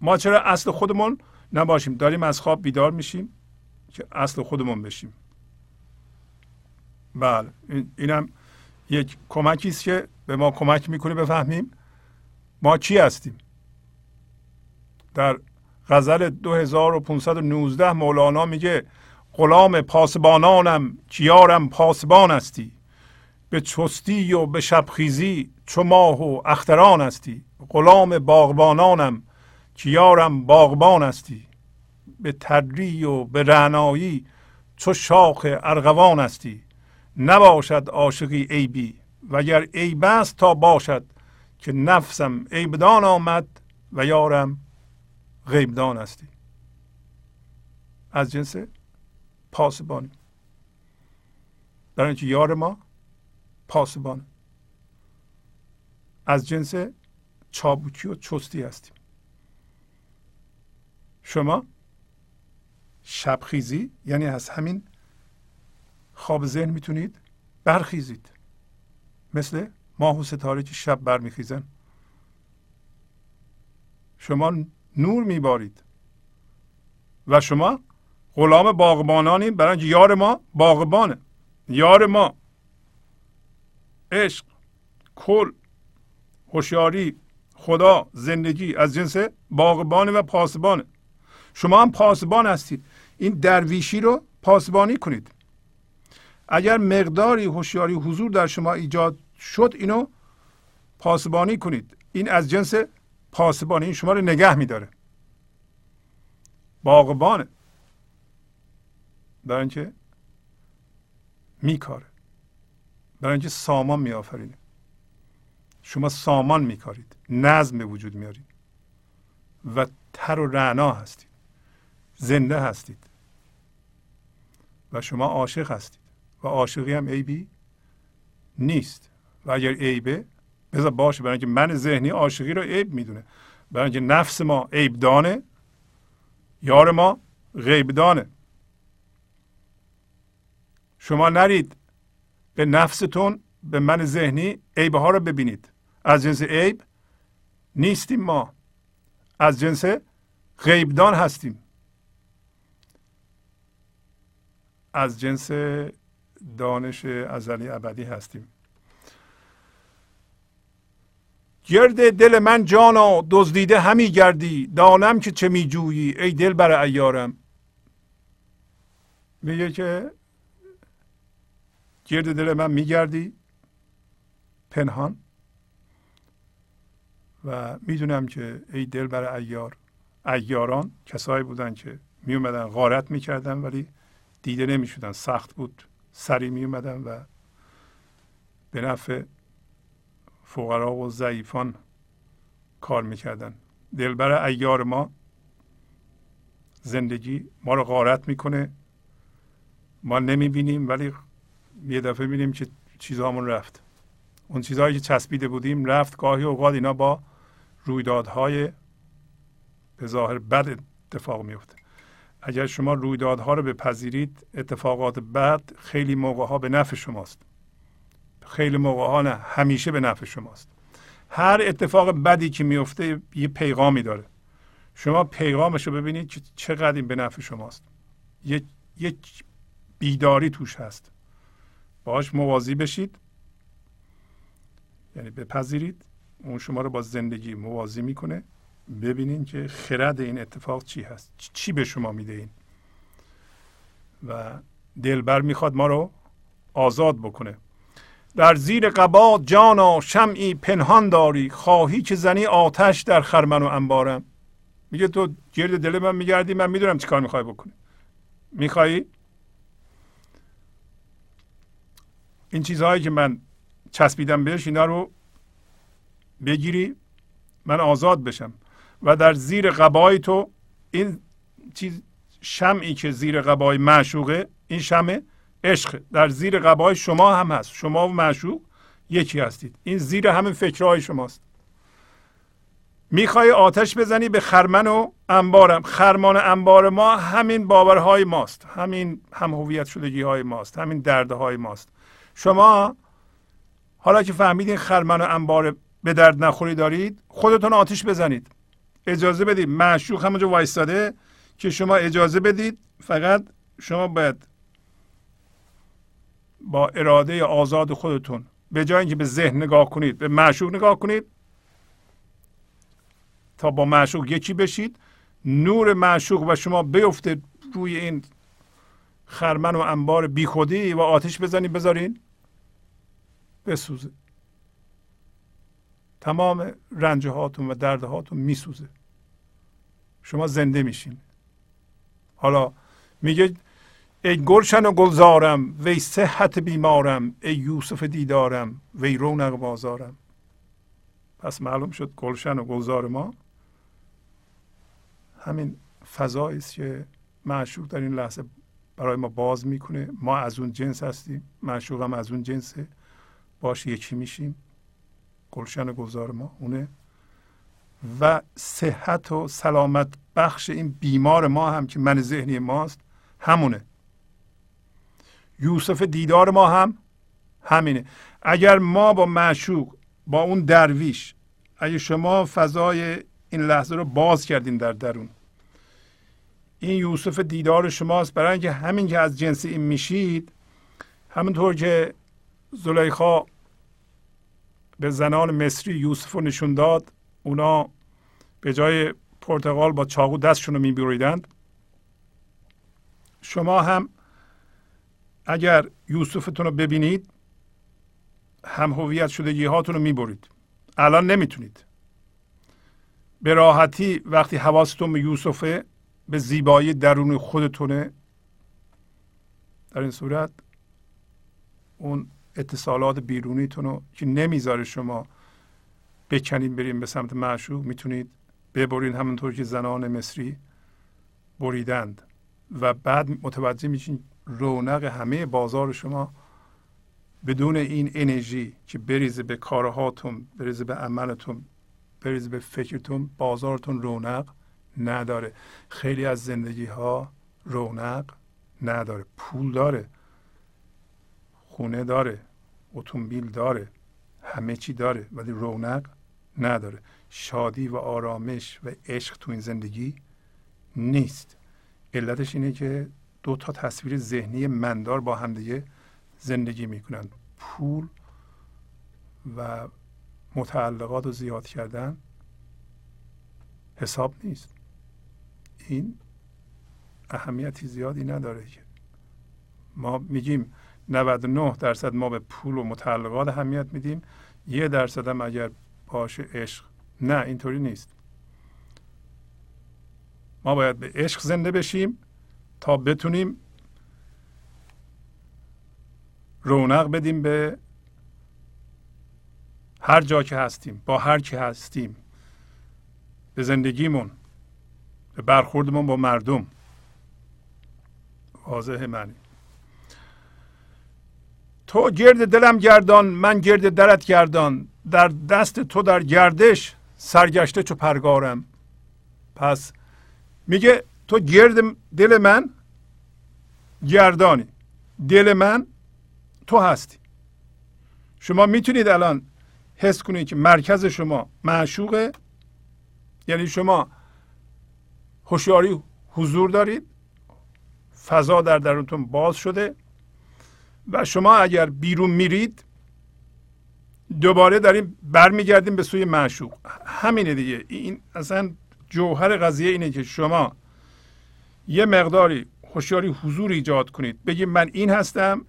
ما چرا اصل خودمون نباشیم؟ داریم از خواب بیدار میشیم که اصل خودمون بشیم. بله. اینم یک کمکی است که به ما کمک می‌کنه بفهمیم ما چی هستیم. در غزل 2519 مولانا میگه غلام پاسبانانم کیارم پاسبان هستی. به چستی و به شبخیزی چو ماه و اختران هستی. غلام باغبانانم کیارم باغبان هستی. به تدری و به رعنایی چو شاخ ارغوان هستی. نباشد عاشقی عیبی وگر عیب است تا باشد که نفسم عیبدان آمد و یارم غیبدان هستی. از جنس پاسبانی. برای اینکه یار ما پاسبان از جنس چابوکی و چستی هستیم. شما شبخیزی یعنی از همین خواب ذهن می‌تونید برخیزید. مثل ماه و ستاره که شب برمیخیزن. شما نور میبارید. و شما غلام باغبانانی برای یار ما باغبانه. یار ما. عشق کل هوشیاری خدا زندگی از جنس باغبانه و پاسبانه. شما هم پاسبان هستید. این درویشی رو پاسبانی کنید. اگر مقداری هوشیاری حضور در شما ایجاد شد اینو پاسبانی کنید. این از جنس پاسبانی این شما رو نگه میداره. باغبانه برای اینکه میکاره. برای اینکه سامان میآفرینه. شما سامان میکارید. نظم به وجود میارید و تر و رعنا هستید. زنده هستید. و شما عاشق هستید. و عاشقی هم عیبی نیست. و اگر عیبه بذار باشه برای اینکه من ذهنی عاشقی رو عیب می‌دونه. برای اینکه نفس ما عیب دانه یار ما غیب دانه. شما نرید به نفستون به من ذهنی عیبه ها رو ببینید. از جنس عیب نیستیم ما. از جنس غیبدان هستیم. از جنس دانش ازلی ابدی هستیم. گرد دل من جانا دزدیده همی گردی. دانم که چه می جویی ای دل بر ایارم میگه که گرد دل من میگردی. پنهان. و می‌دونم که ای دل بر ایار ایاران کسایی بودن که می اومدن غارت می‌کردن ولی دیده نمی‌شدن. سخت بود. سری می اومدن و به نفع فقرا و ضعیفان کار می‌کردن دلبر ایار ما زندگی ما رو غارت می‌کنه ما نمی‌بینیم ولی یه دفعه بینیم که چیزهامون رفت. اون چیزهایی که چسبیده بودیم رفت. گاهی اوقات اینا با رویدادهای به ظاهر بد اتفاق میفته اگر شما رویدادها رو بپذیرید اتفاقات بد خیلی موقع ها به نفع شماست. خیلی موقع ها نه همیشه به نفع شماست. هر اتفاق بدی که میفته یه پیغامی داره. شما پیغامش رو ببینید که چقدر این به نفع شماست. یک بیداری توش هست. باش موازی بشید. یعنی بپذیرید. اون شما رو با زندگی موازی می‌کنه. ببینین که خرد این اتفاق چی هست. چی به شما میده این؟ و دلبر می‌خواد ما رو آزاد بکنه. در زیر قبا جانا شمعی پنهان داری. خواهی که زنی آتش در خرمن و انبارم. میگه تو گرد دل من میگردی من می‌دونم چی کار می‌خوای بکنی. میخوایی؟ این چیزهایی که من چسبیدم بهش اینا رو بگیری من آزاد بشم. و در زیر قبای تو این چیز شمعی که زیر قبای معشوقه این شمع عشق در زیر قبای شما هم هست. شما و معشوق یکی هستید. این زیر همه فکرهای شماست. می‌خوای آتش بزنی به خرمن و انبارم. خرمان انبار ما همین باورهای ماست. همین هم هویت شدگی های ماست. همین دردهای ماست. شما حالا که فهمیدین خرمن و انبار به درد نخوری دارید خودتون آتش بزنید. اجازه بدید. معشوق همونجا وایستاده که شما اجازه بدید. فقط شما باید با اراده آزاد خودتون به جای اینکه به ذهن نگاه کنید به معشوق نگاه کنید تا با معشوق یکی بشید. نور معشوق و شما بیفته روی این خرمن و انبار بیخودی و آتش بزنید بذارین بسوزه. تمام رنج هاتون و درد هاتون میسوزه. شما زنده میشین. حالا میگه ای گلشن و گلزارم وی صحت بیمارم ای یوسف دیدارم وی رونق بازارم. پس معلوم شد گلشن و گلزار ما همین فضایی است که معشوق در این لحظه برای ما باز می‌کنه. ما از اون جنس هستیم معشوق از اون جنسه. باش یکی میشیم. گلشن گلزار ما اونه. و صحت و سلامت بخش این بیمار ما هم که من ذهنی ماست همونه. یوسف دیدار ما هم همینه. اگر ما با معشوق با اون درویش اگر شما فضای این لحظه رو باز کردین در درون این یوسف دیدار شماست. برای اینکه همین که از جنس این میشید همونطور که زلیخا به زنان مصری یوسف رو نشون داد اونا به جای پرتغال با چاقو دستشون رو میبریدند. شما هم اگر یوسفتون رو ببینید هم هویت شدگی هاتون رو می‌برید. الان نمی‌تونید. به راحتی وقتی حواستون به یوسفه به زیبایی درون خودتونه در این صورت اون اتصالات بیرونیتون رو که نمی‌ذاره شما بکنید بریم به سمت معشوق می‌تونید ببرید همونطور که زنان مصری بریدند. و بعد متوجه میشین رونق همه بازار شما بدون این انرژی که بریزه به کارهاتون بریزه به عملتون بریزه به فکرتون بازارتون رونق نداره. خیلی از زندگی ها رونق نداره. پول داره. خونه داره اتومبیل داره همه چی داره ولی رونق نداره. شادی و آرامش و عشق تو این زندگی نیست. علتش اینه که دو تا تصویر ذهنی مندار با همدیگه زندگی می‌کنن. پول و متعلقات رو زیاد کردن حساب نیست. این اهمیتی زیادی نداره که. ما میگیم 99 درصد ما به پول و متعلقات اهمیت میدیم. یه درصد هم اگر باشه عشق. نه اینطوری نیست. ما باید به عشق زنده بشیم تا بتونیم رونق بدیم به هر جا که هستیم با هر کی هستیم. به زندگیمون به برخوردمون با مردم. واضح معنی. تو گرد دلم گردان من گرد درت گردان. در دست تو در گردش سرگشته چو پرگارم. پس میگه تو گرد دل من گردانی. دل من تو هستی. شما می‌تونید الان حس کنید که مرکز شما معشوقه. یعنی شما هوشیاری حضور دارید. فضا در درونتون باز شده. و شما اگر بیرون میرید دوباره داریم برمیگردیم به سوی معشوق. همینه دیگه. این اصلا جوهر قضیه اینه که شما یه مقداری هوشیاری حضور ایجاد کنید. بگید من این هستم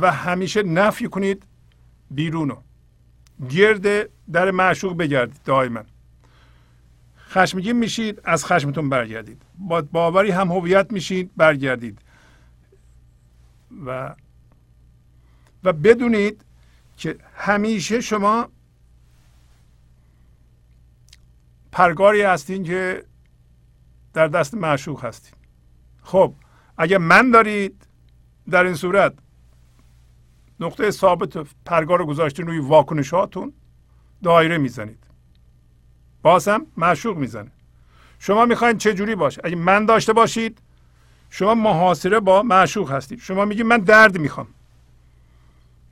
و همیشه نفی کنید بیرونو. گرد در معشوق بگردید دائما. خشمگین میشید از خشمتون برگردید. با باوری هم هویت میشید برگردید. و و بدونید که همیشه شما پرگاری هستین که در دست معشوق هستین. خب اگه من دارید در این صورت نقطه ثابت پرگار رو گذاشتین روی واکنشاتون دایره می‌زنید. باز هم معشوق می‌زنه. شما می‌خواین چه جوری باشه؟ اگه من داشته باشید شما محاصره با معشوق هستید. شما میگید من درد می‌خوام.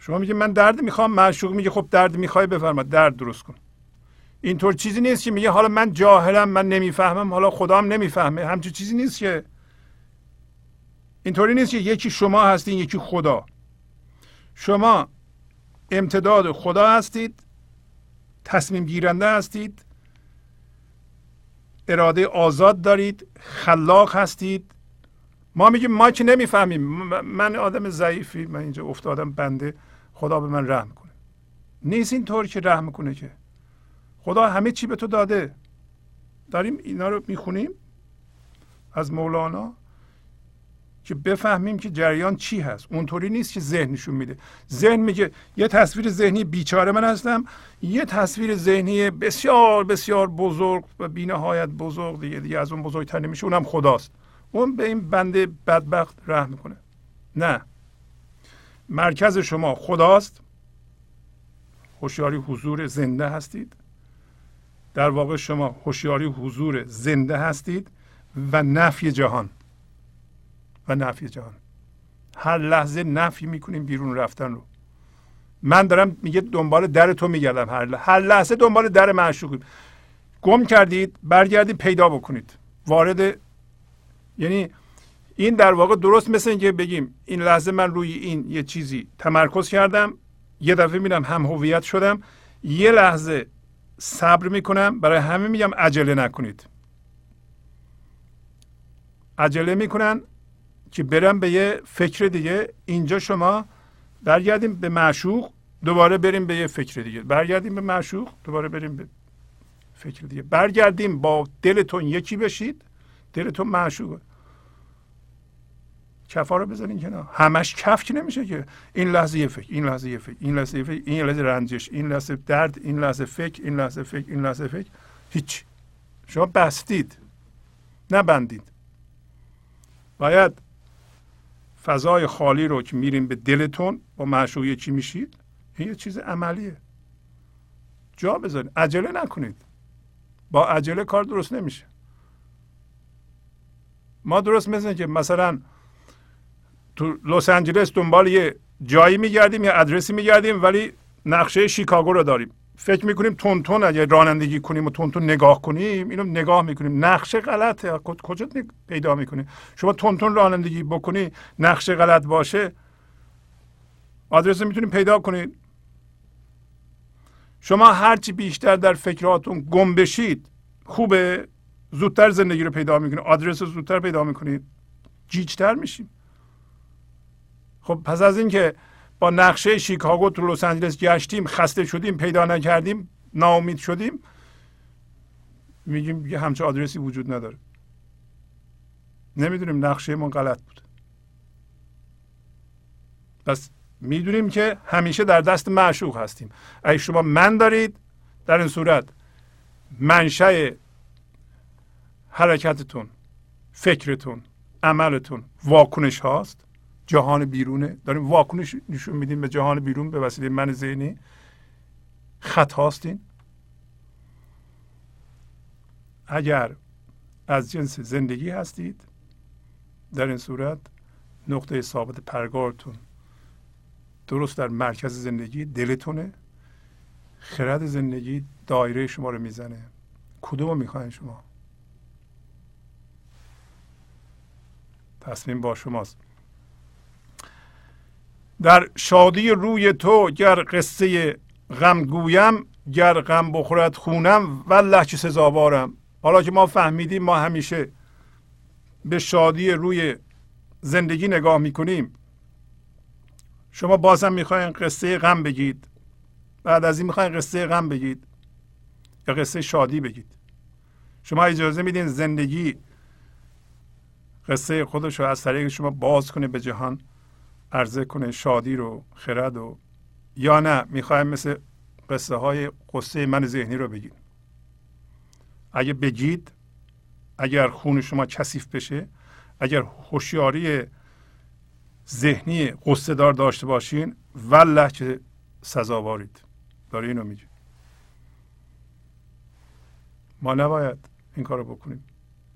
شما میگید من درد می‌خوام معشوق میگه خب درد می‌خوای بفرما. درد درست کن. اینطور چیزی نیست که میگه حالا من جاهلم من نمی‌فهمم حالا خدام نمی‌فهمه. همچون چیزی نیست که. اینطوری نیست که یکی شما هستین یکی خدا. شما امتداد خدا هستید تصمیم گیرنده هستید اراده آزاد دارید خلاق هستید. ما میگیم ما که نمی‌فهمیم. من آدم ضعیفی من اینجا افتادم بنده. خدا به من رحم کنه. نیست اینطور که رحم کنه که. خدا همه چی به تو داده. داریم اینا رو می‌خونیم از مولانا که بفهمیم که جریان چی هست. اونطوری نیست که ذهنشون میده. ذهن میگه یه تصویر ذهنی بیچاره من هستم. یه تصویر ذهنی بسیار بسیار بزرگ و بینهایت بزرگ دیگه دیگه از اون بزرگتر نمیشه. اونم خداست. اون به این بنده بدبخت رحم می‌کنه نه. مرکز شما خداست. هوشیاری حضور زنده هستید. در واقع شما هوشیاری حضور زنده هستید و نفی جهان. و نفی جهان. هر لحظه نفی می‌کنیم بیرون رفتن رو. من دارم میگه دنبال در تو میگردم. هر لحظه, هر لحظه دنبال در معشوق گم کردید برگردید پیدا بکنید. وارد یعنی این در واقع درست مثل اینکه بگیم این لحظه من روی این یه چیزی تمرکز کردم یه دفعه میرم هم هویت شدم یه لحظه صبر می‌کنم برای همه میگم عجله نکنید. عجله می‌کنن که برم به یه فکر دیگه. اینجا شما برگردیم به معشوق دوباره بریم به یه فکر دیگه. برگردیم به معشوق دوباره بریم به فکر دیگه. برگردیم با دلتون یکی بشید. دلتون معشوقه. کفا رو بزنین کنار. همش کف که نمیشه که. این لحظه یه فکر این لحظه یه فکر این لحظه یه فکر این لحظه رنجش این لحظه درد این لحظه فکر این لحظه فکر این لحظه فکر. هیچ. شما بستید. نبندید. باید فضای خالی رو که میریم به دلتون با معشوقی چی میشید؟ این یه چیز عملیه. جا بذارید. عجله نکنید. با عجله کار درست نمیشه. ما درست مثل که مثلا تو لس آنجلس دنبال یه جایی میگردیم یا ادرسی میگردیم ولی نقشه شیکاگو رو داریم. فکر می‌کنیم تون تون اگه رانندگی کنیم و تون تون نگاه کنیم اینو نگاه می‌کنیم. نقشه غلطه. کجا پیدا می‌کنیم شما تون تون رانندگی بکنی نقشه غلط باشه آدرس می‌تونید پیدا کنید شما هرچی بیشتر در فکراتون گم بشید خوبه. زودتر زندگی رو پیدا می‌کنید آدرس رو زودتر پیدا می‌کنید جیجتر میشیم خب پس از اینکه با نقشه شیکاگو تو لس آنجلس گشتیم خسته شدیم پیدا نکردیم ناامید شدیم میگیم یه همچه آدرسی وجود نداره. نمی‌دونیم نقشه ما غلط بود. پس می‌دونیم که همیشه در دست معشوق هستیم. اگه شما من دارید در این صورت منشأ حرکتتون فکرتون عملتون واکنش هاست. جهان بیرونه. داریم واکنش نشون میدیم به جهان بیرون به وسیله من ذهنی. خط هاستین. اگر از جنس زندگی هستید در این صورت نقطه ثابت پرگارتون درست در مرکز زندگی دلتونه. خرد زندگی دایره شما رو می‌زنه. کدوم می‌خواین شما؟ تصمیم با شماست. در شادی روی تو گر قصه غم گویم گر غم بخورد خونم والله چه سزاوارم. حالا که ما فهمیدیم ما همیشه به شادی روی زندگی نگاه می‌کنیم. شما بازم می‌خواین قصه غم بگید. بعد از این می‌خواین قصه غم بگید. یا قصه شادی بگید. شما اجازه میدین زندگی قصه خودش رو از طریق شما باز کنه به جهان؟ عرضه کنه شادی رو خرد و یا نه می‌خوایم مثل قصه های قصه من ذهنی رو بگید اگه بگید اگر خون شما کثیف بشه اگر هوشیاری ذهنی قصه دار داشته باشین والله که سزاوارید داره اینو میگه. ما نباید این کارو بکنیم.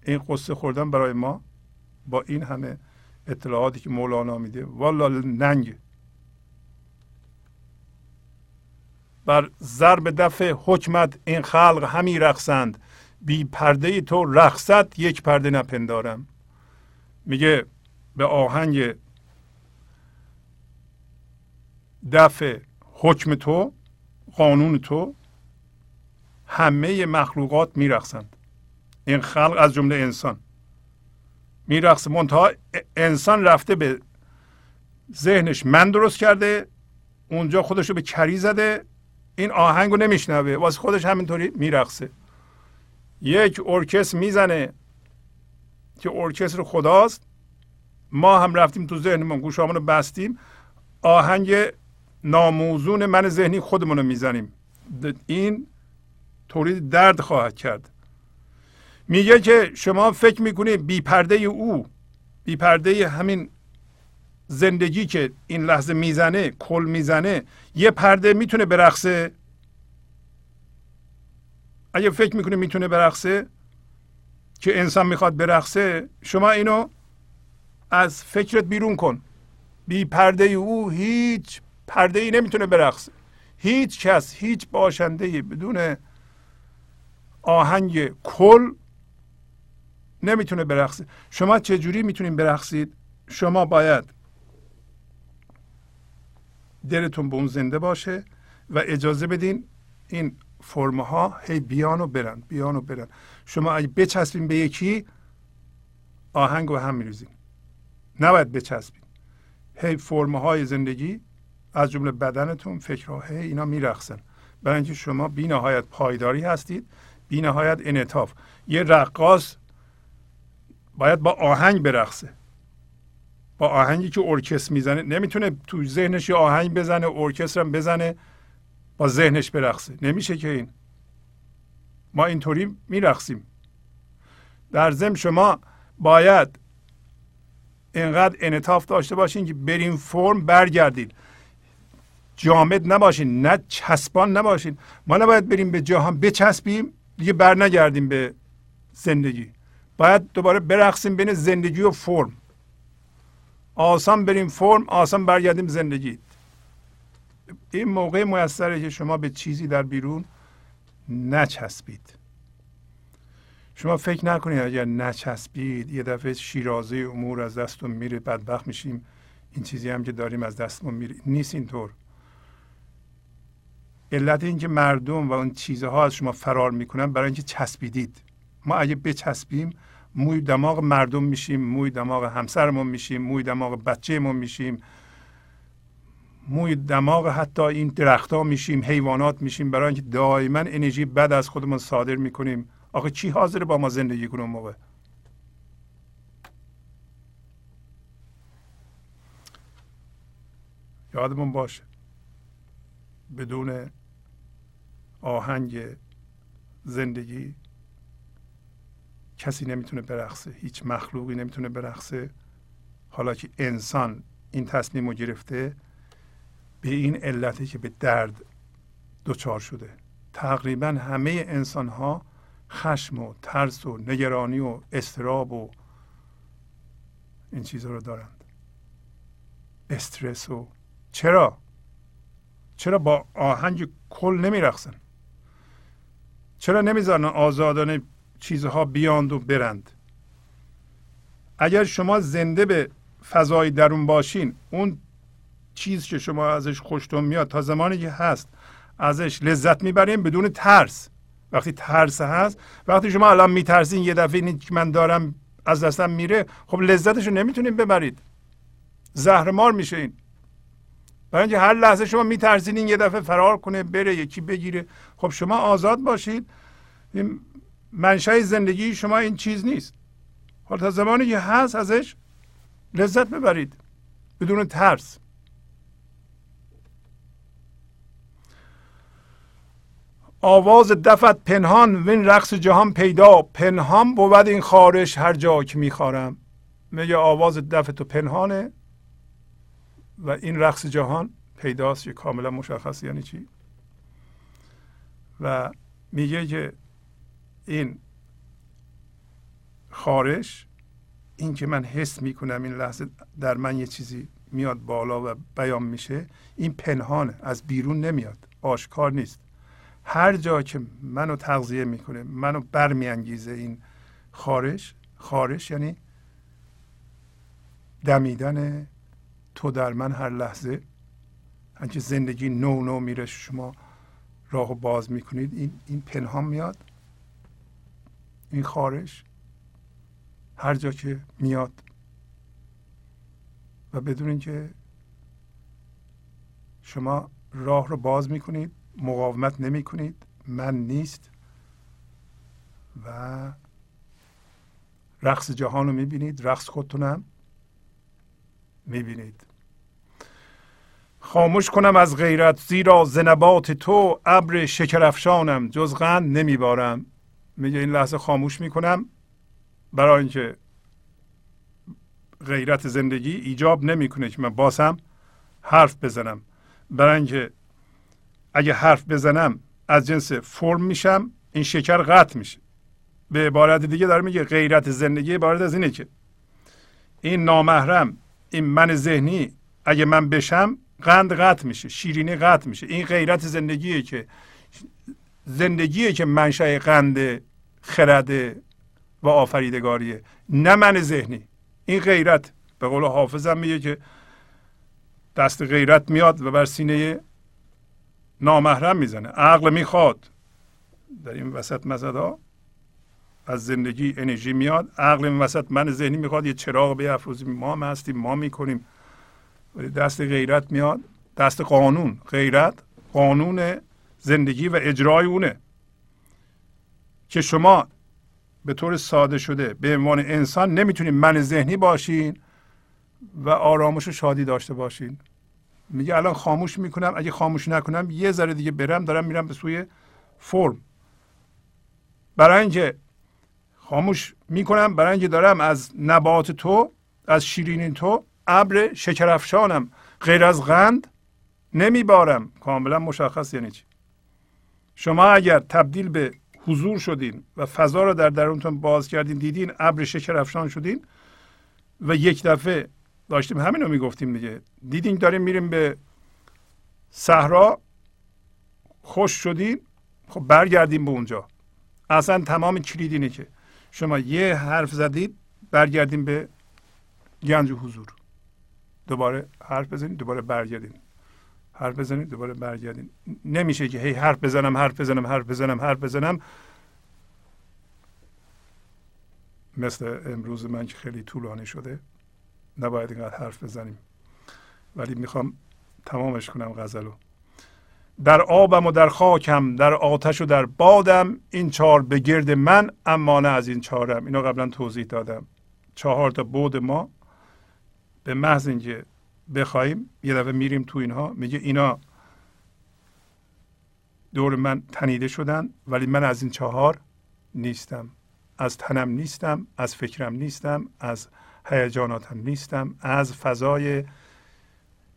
این قصه خوردن برای ما با این همه اطلاعاتی که مولانا میده. والا ننگ. بر ضرب دفع حکمت این خلق همی رقصند. بی پرده تو رقصت یک پرده نپندارم. میگه به آهنگ دفع حکم تو قانون تو همه مخلوقات میرقصند. این خلق از جمله انسان. میرقصه منتها انسان رفته به ذهنش من درست کرده اونجا خودش رو به کری زده این آهنگ رو نمیشنوه. واسه خودش همینطوری میرقصه. یک ارکستر می‌زنه که ارکستر خداست. ما هم رفتیم تو ذهنمون گوشامون رو بستیم. آهنگ ناموزون من ذهنی خودمون رو می‌زنیم. این تولید درد خواهد کرد. میگه که شما فکر می‌کنید بی پرده او بی پرده همین زندگی که این لحظه می‌زنه کل می‌زنه یه پرده می‌تونه برقصه؟ اگه فکر می‌کنه می‌تونه برقصه که انسان می‌خواد برقصه شما اینو از فکرت بیرون کن. بی پرده او هیچ پرده ای نمی‌تونه برقصه. هیچ کس هیچ باشنده بدون آهنگ کل نمی‌تونه برقصه شما چجوری می‌تونید برقصید؟ شما باید دلتون به اون زنده باشه و اجازه بدین این فرم ها هی بیان و برن بیان و برن. شما اگه بچسبین به یکی آهنگ و هم میریزین. نباید بچسبین. هی فرم های زندگی از جمله بدنتون فکرها هی اینا میرقصن. برای اینکه شما بی نهایت پایداری هستید بی نهایت انعطاف. یه رقاص باید با آهنگ برقصه. با آهنگی که ارکستر می‌زنه نمی‌تونه تو ذهنش یه آهنگ بزنه ارکستر هم بزنه با ذهنش برقصه. نمیشه که این. ما اینطوری میرقصیم. در ضمن شما باید اینقدر انعطاف داشته باشین که برین فرم برگردید جامد نباشین نه چسبان نباشین. ما نباید بریم به جهان بچسبیم دیگه بر نگردیم به زندگی. باید دوباره برقصیم بین زندگی و فرم. آسان بریم فرم آسان برگردیم زندگی. این موقع موثره که شما به چیزی در بیرون نچسبید. شما فکر نکنید اگر نچسبید یه دفعه شیرازه امور از دستون میره بدبخت میشیم. این چیزی هم که داریم از دستمون میره. نیست اینطور. علت اینکه مردم و اون چیزها از شما فرار می‌کنن برای اینکه چسبیدید. ما اگه بچسبیم موی دماغ مردم میشیم موی دماغ همسرمون میشیم موی دماغ بچهمون میشیم. موی دماغ حتی این درختها میشیم حیوانات میشیم برای اینکه دائما انرژی بد از خودمون صادر می‌کنیم. آخه چی حاضر با ما زندگی کنه موقع؟ یادمون باشه. بدون آهنگ زندگی کسی نمی‌تونه برقصه هیچ مخلوقی نمی‌تونه برقصه. حالا که انسان این تصمیم رو گرفته به این علتی که به درد دچار شده. تقریبا همه انسان ها خشم و ترس و نگرانی و استراب و این چیزها رو دارند. استرس و چرا؟ چرا با آهنگ کل نمیرقصن؟ چرا نمی‌ذارن آزادانه چیزها بیاند و برند. اگر شما زنده به فضای درون باشین اون چیز که شما ازش خوشتون میاد تا زمانی که هست ازش لذت می‌بریم بدون ترس. وقتی ترس هست وقتی شما الان میترسین یه دفعه این که من دارم از دستم میره خب لذتش رو نمی‌تونین ببرید. زهرمار میشه این. برای اینکه هر لحظه شما میترسین این یه دفعه فرار کنه بره یکی بگیره. خب شما آزاد باشید. منشأ زندگی شما این چیز نیست. حالا تا زمانی که هست ازش لذت ببرید. بدون ترس. آواز دفت پنهان وین رقص جهان پیدا. پنهان بود این خارش هر جا که میخوارم. میگه آواز دف تو پنهانه و این رقص جهان پیداست که کاملا مشخص. یعنی چی؟ و میگه که این خارش این که من حس می‌کنم این لحظه در من یه چیزی میاد بالا و بیان میشه این پنهانه از بیرون نمیاد آشکار نیست. هر جا که منو تغذیه می‌کنه منو برمیانگیزه این خارش خارش یعنی دمیدن تو در من هر لحظه. هنچه زندگی نو نو میره شما راه باز می‌کنید این, این پنهان میاد. این خارش هر جا که میاد. و بدون اینکه شما راه رو باز می‌کنید مقاومت نمی کنید من نیست. و رقص جهان رو می‌بینید رقص خودتونم می‌بینید. خاموش کنم از غیرت زیرا زنبات تو ابر شکرفشانم جز قند نمیبارم. میگه این لحظه خاموش می‌کنم برای اینکه غیرت زندگی ایجاب نمی‌کنه که من باسم حرف بزنم. برای اینکه اگه حرف بزنم از جنس فرم میشم این شکر قطع میشه. به عبارت دیگه داره میگه غیرت زندگی عبارت از اینه که این نامحرم این من ذهنی اگه من بشم قند قطع میشه شیرینی قطع میشه. این غیرت زندگیه که زندگیه که منشأ قند خرد و آفریدگاریه نه من ذهنی. این غیرت به قول حافظم میگه که دست غیرت میاد و بر سینه نامحرم می‌زنه. عقل می‌خواد. در این وسط مزدا از زندگی انرژی میاد. عقل این وسط من ذهنی می‌خواد یه چراغ بیافروزیم ما هم هستیم ما می‌کنیم. دست غیرت میاد. دست قانون. غیرت قانون زندگی و اجرای اونه. که شما به طور ساده شده به عنوان انسان نمی‌تونید من ذهنی باشین و آرامش و شادی داشته باشین. میگه الان خاموش می‌کنم اگه خاموش نکنم یه ذره دیگه برم دارم میرم به سوی فرم. برای اینکه خاموش می‌کنم برای اینکه دارم از نبات تو از شیرین تو ابر شکرافشانم. غیر از غند نمیبارم. کاملا مشخص یعنی چی؟ شما اگر تبدیل به حضور شدین و فضا رو در درونتون باز کردین دیدین ابر شکر افشان شدین و یک دفعه داشتیم همین رو می‌گفتیم دیگه. دیدین داریم میریم به صحرا خوش شدین خب برگردیم به اونجا. اصلا تمام کلید اینه که شما یه حرف زدید برگردیم به گنج حضور. دوباره حرف بزنید دوباره برگردین. حرف بزنید دوباره برگردین. نمیشه که هی حرف بزنم حرف بزنم حرف بزنم حرف بزنم. مثل امروز من که خیلی طولانی شده. نباید اینقدر حرف بزنیم. ولی می‌خوام تمامش کنم غزلو. در آبم و در خاکم در آتش و در بادم این چهار به گرد من اما نه از این چهارم اینو قبلا توضیح دادم. چهار تا بود ما. به محض اینکه بخوایم یه دفعه میریم تو اینها. میگه اینا دور من تنیده شدن ولی من از این چهار نیستم. از تنم نیستم از فکرم نیستم از هیجاناتم نیستم از فضای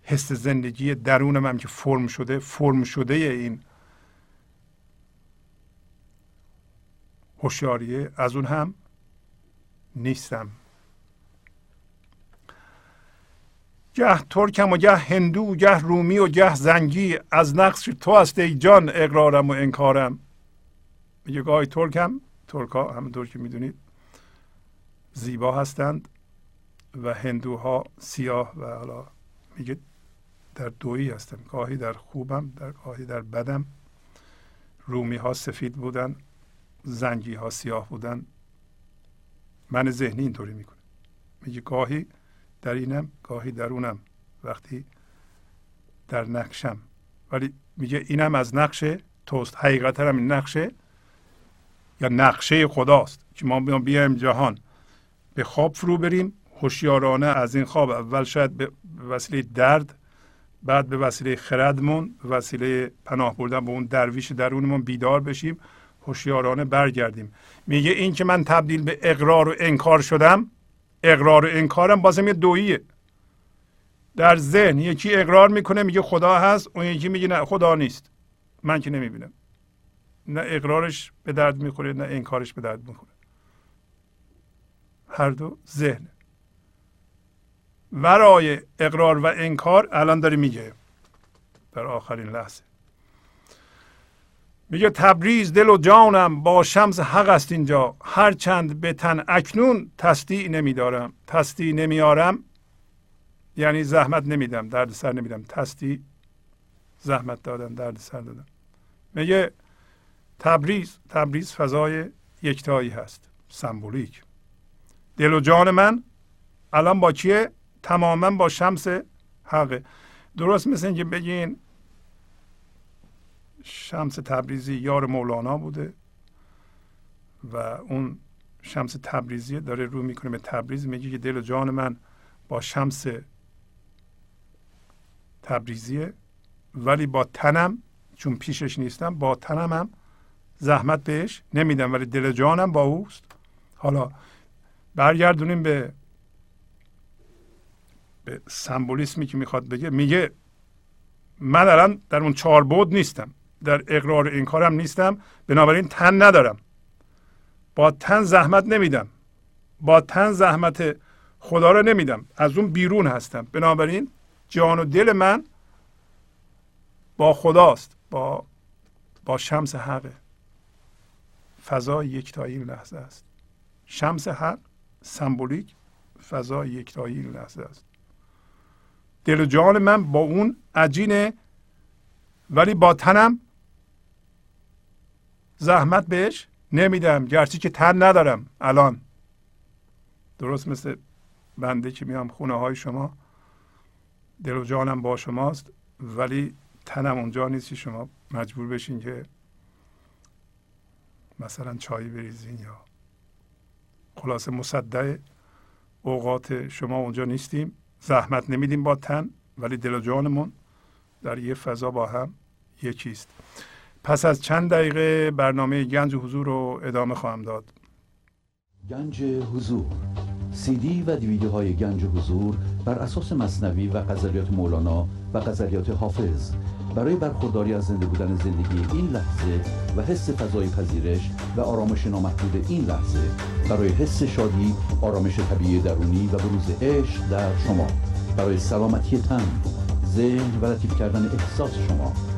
حس زندگی درونم هم که فرم شده فرم شده این هوشیاریه از اون هم نیستم. گه ترکم و گه هندو گه رومی و گه زنگی از نقص تو است ای جان اقرارم و انکارم. میگه گاهی ترکم ترک ها همونطور که می‌دونید زیبا هستند و هندوها سیاه و حالا میگه در دویی هستم. گاهی در خوبم در گاهی در بدم. رومی ها سفید بودن زنگی ها سیاه بودن. من ذهنی اینطوری می‌کنه میگه گاهی در اینم گاهی در اونم وقتی در نقشم. ولی میگه اینم از نقش توست. حقیقتا هم این نقشه یا نقشه خداست که ما بیایم جهان. به خواب فرو بریم هوشیارانه از این خواب اول شاید به وسیله درد بعد به وسیله خردمون به وسیله پناه بردن به اون درویش درونمون بیدار بشیم هوشیارانه برگردیم. میگه این که من تبدیل به اقرار و انکار شدم اقرار و انکارم بازم یه دوییه. در ذهن یکی اقرار می‌کنه میگه خدا هست اون یکی میگه نه خدا نیست. من که نمی‌بینم. نه اقرارش به درد می‌خوره نه انکارش به درد می‌خوره. هر دو ذهن. ورای اقرار و انکار الان داره میگه. در آخرین لحظه. میگه تبریز دل و جانم با شمس حق است اینجا. هر چند به تن اکنون تصدیع نمیدارم. تصدیع نمیارم یعنی زحمت نمیدم درد سر نمیدم. تصدیع زحمت دادن درد سر دادن. میگه تبریز تبریز فضای یکتایی هست. سمبولیک. دل و جان من الان با کیه تماما با شمس حقه. درست مثل اینکه بگین شمس تبریزی یار مولانا بوده و اون شمس تبریزی داره رو می‌کنه به تبریز میگه که دل و جان من با شمس تبریزیه ولی با تنم چون پیشش نیستم با تنم هم زحمت بهش نمیدم ولی دل جانم با اوست. حالا برگردونیم به به سمبولیسمی که می‌خواد بگه. میگه من الان در اون چهار بود نیستم. در اقرار این کارم نیستم. بنابراین تن ندارم. با تن زحمت نمیدم. با تن زحمت خدا رو نمیدم. از اون بیرون هستم. بنابراین جان و دل من با خداست. با با شمس حقه فضا یکتایی این لحظه است. شمس حق سمبولیک فضا یکتایی این لحظه است. دل و جان من با اون عجینه ولی با تنم زحمت بهش نمیدم گرچه که تن ندارم. الان. درست مثل بنده که میام خونه های شما. دل و جانم با شماست ولی تنم اونجا نیست شما مجبور بشین که مثلا چای بریزین یا خلاصه مصدع اوقات شما اونجا نیستیم. زحمت نمیدیم با تن ولی دل و جانمون در یه فضا با هم یکیست. پس از چند دقیقه برنامه گنج حضور رو ادامه خواهم داد. گنج حضور. سی دی و دیویدیوهای گنج حضور بر اساس مصنوی و غزلیات مولانا و غزلیات حافظ. برای برخورداری از زنده بودن زندگی این لحظه و حس فضای پذیرش و آرامش نامحدود این لحظه برای حس شادی آرامش طبیعی درونی و بروز عشق در شما. برای سلامتی تن ذهن و لطیف کردن احساس شما.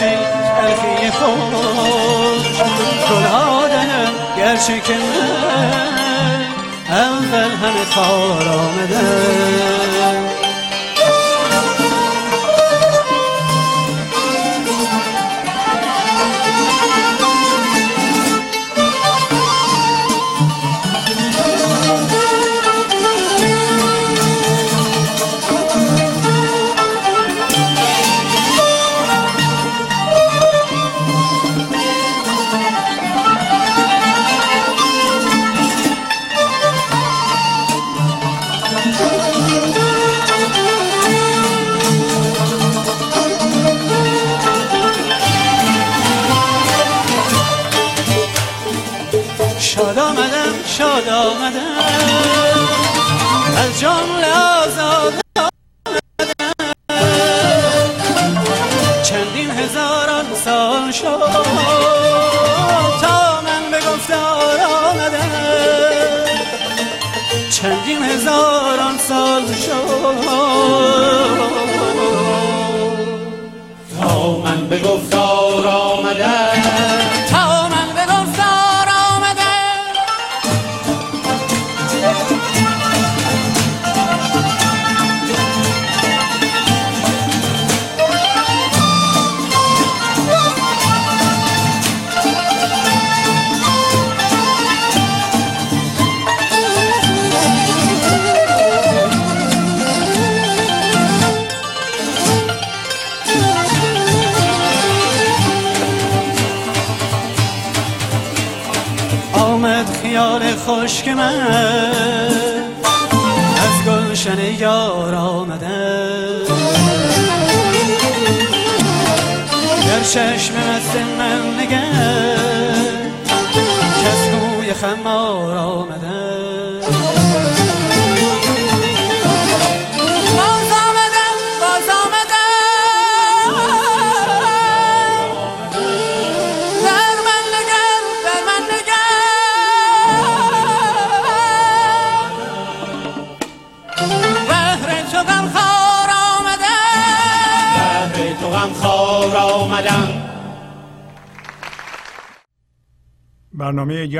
باشی تلخی خوش گلها دهن گرچه که من اول همه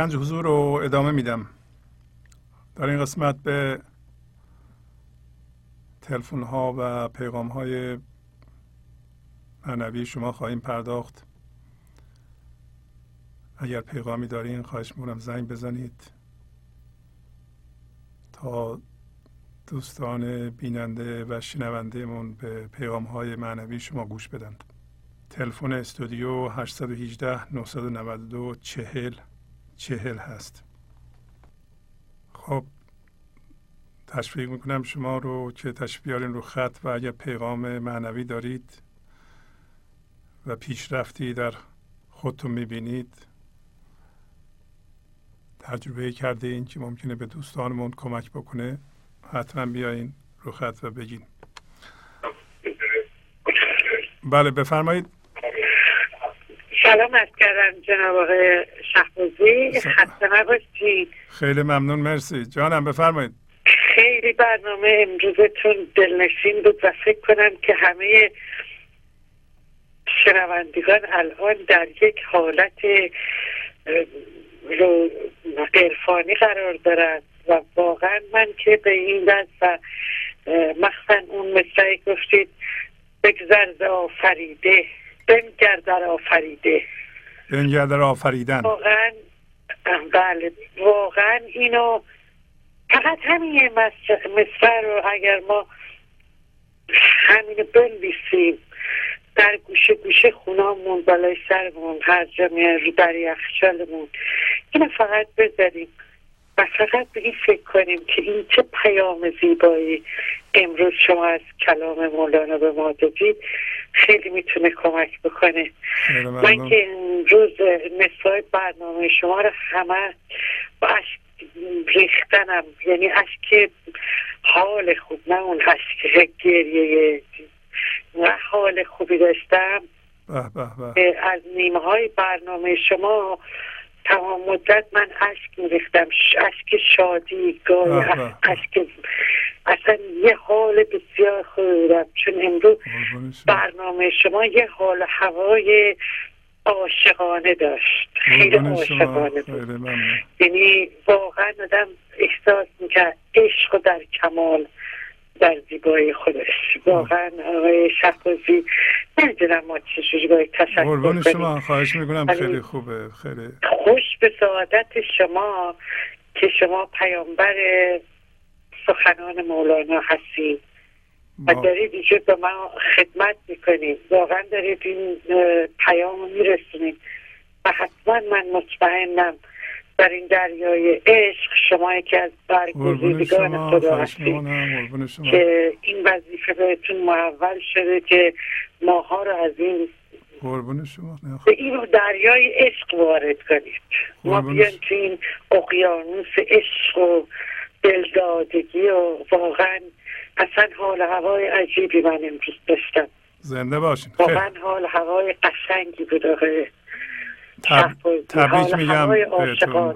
گنج حضور رو ادامه میدم. در این قسمت به تلفن ها و پیغام های معنوی شما خواهیم پرداخت. اگر پیغامی دارین خواهش می‌کنم زنگ بزنید. تا دوستان بیننده و شنونده من به پیغام های معنوی شما گوش بدند. تلفن استودیو 818 992 40 چهل هست. خب تشویق می‌کنم شما رو که تشریف رو خط و اگر پیغام معنوی دارید و پیشرفتی در خودتون می‌بینید تجربه کرده این که ممکنه به دوستانمون کمک بکنه حتما بیاین رو خط و بگین. بله بفرمایید. سلام از کردم جناب آقای شهبازی. خسته نباشید خیلی ممنون مرسی. جانم بفرمایید. خیلی برنامه امروزتون دلنشین بود و فکر کنم که همه شنوندگان الان در یک حالت رو قرفانی قرار دارند و واقعا من که به این دست و مخصوصا اون مثل گفتید بگذر آفریده بنگر در آفریده. بنگر در آفریدن. واقعا بله واقعا اینو فقط همین مصر رو اگر ما همینو بنویسیم در گوشه گوشه خونامون بالای سرمون هر جا رو در یخچالمون اینو فقط بذاریم. و فقط به این فکر کنیم که این چه پیام زیبایی امروز شما از کلام مولانا به ما دادید خیلی می‌تونه کمک بکنه. من که امروز مثال برنامه شما رو همه با عشق ریختنم یعنی عشق حال خوب نه اون عشق گریه و حال خوبی داشتم. از نیمه های برنامه شما تمام مدت من عشق میریختم. عشق شادی گاه عشق اصلا یه حال بسیار خوبی بودم. چون امروز برنامه شما یه حال هوای عاشقانه داشت. خیلی عاشقانه بود. یعنی واقعا آدم احساس می‌کرد عشق در کمال در زیبایی خودش. واقعا آقای شهبازی نمی‌دونم ما چجوری باید تشکر کنیم شما خواهش می‌کنم. خیلی خوبه خیلی. خوش به سعادت شما که شما پیامبر سخنان مولانا هستید و دارید اینجا به ما خدمت می‌کنید. واقعا دارید این پیام رو میرسونید. و حتما من مطمئنم در این دریای عشق شما یکی از برگزیدگان خدا هستید که این وظیفه بهتون محول شده که ماها رو از این قربون شما به این دریای عشق وارد کنید. ما. بیان تو این اقیانوس عشق و دلدادگی و واقعا اصلا حال هوای عجیبی من امروز داشتم. زنده باشین. واقعا حال هوای قشنگی بود آقای تب... تبریک میگم بهتون.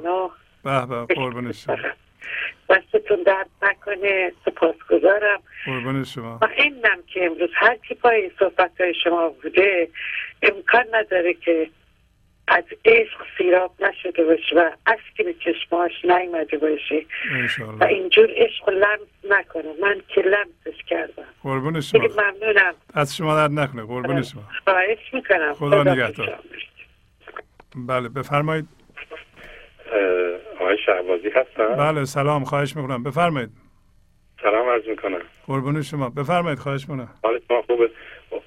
به به قربون شما. دستتون درد نکنه. سپاسگزارم. قربون شما. اینم که امروز هر کی پای صحبت های شما بوده امکان نداره که از عشق سیراب نشده باشه و اشکی به چشماش نیمده باشه. و اینجور عشق رو لمس نکنه. من که لمسش کردم. قربون شما. ممنونم. از شما درد نکنه. قربون شما. خواهش می‌کنم. خدا خدا نگهدار. بله بفرمایید. آقای شهبازی هستم بله سلام خواهش می‌کنم. بفرمایید. سلام عرض می‌کنم. قربون شما. بفرمایید خواهش می‌کنم. حال شما خوبه؟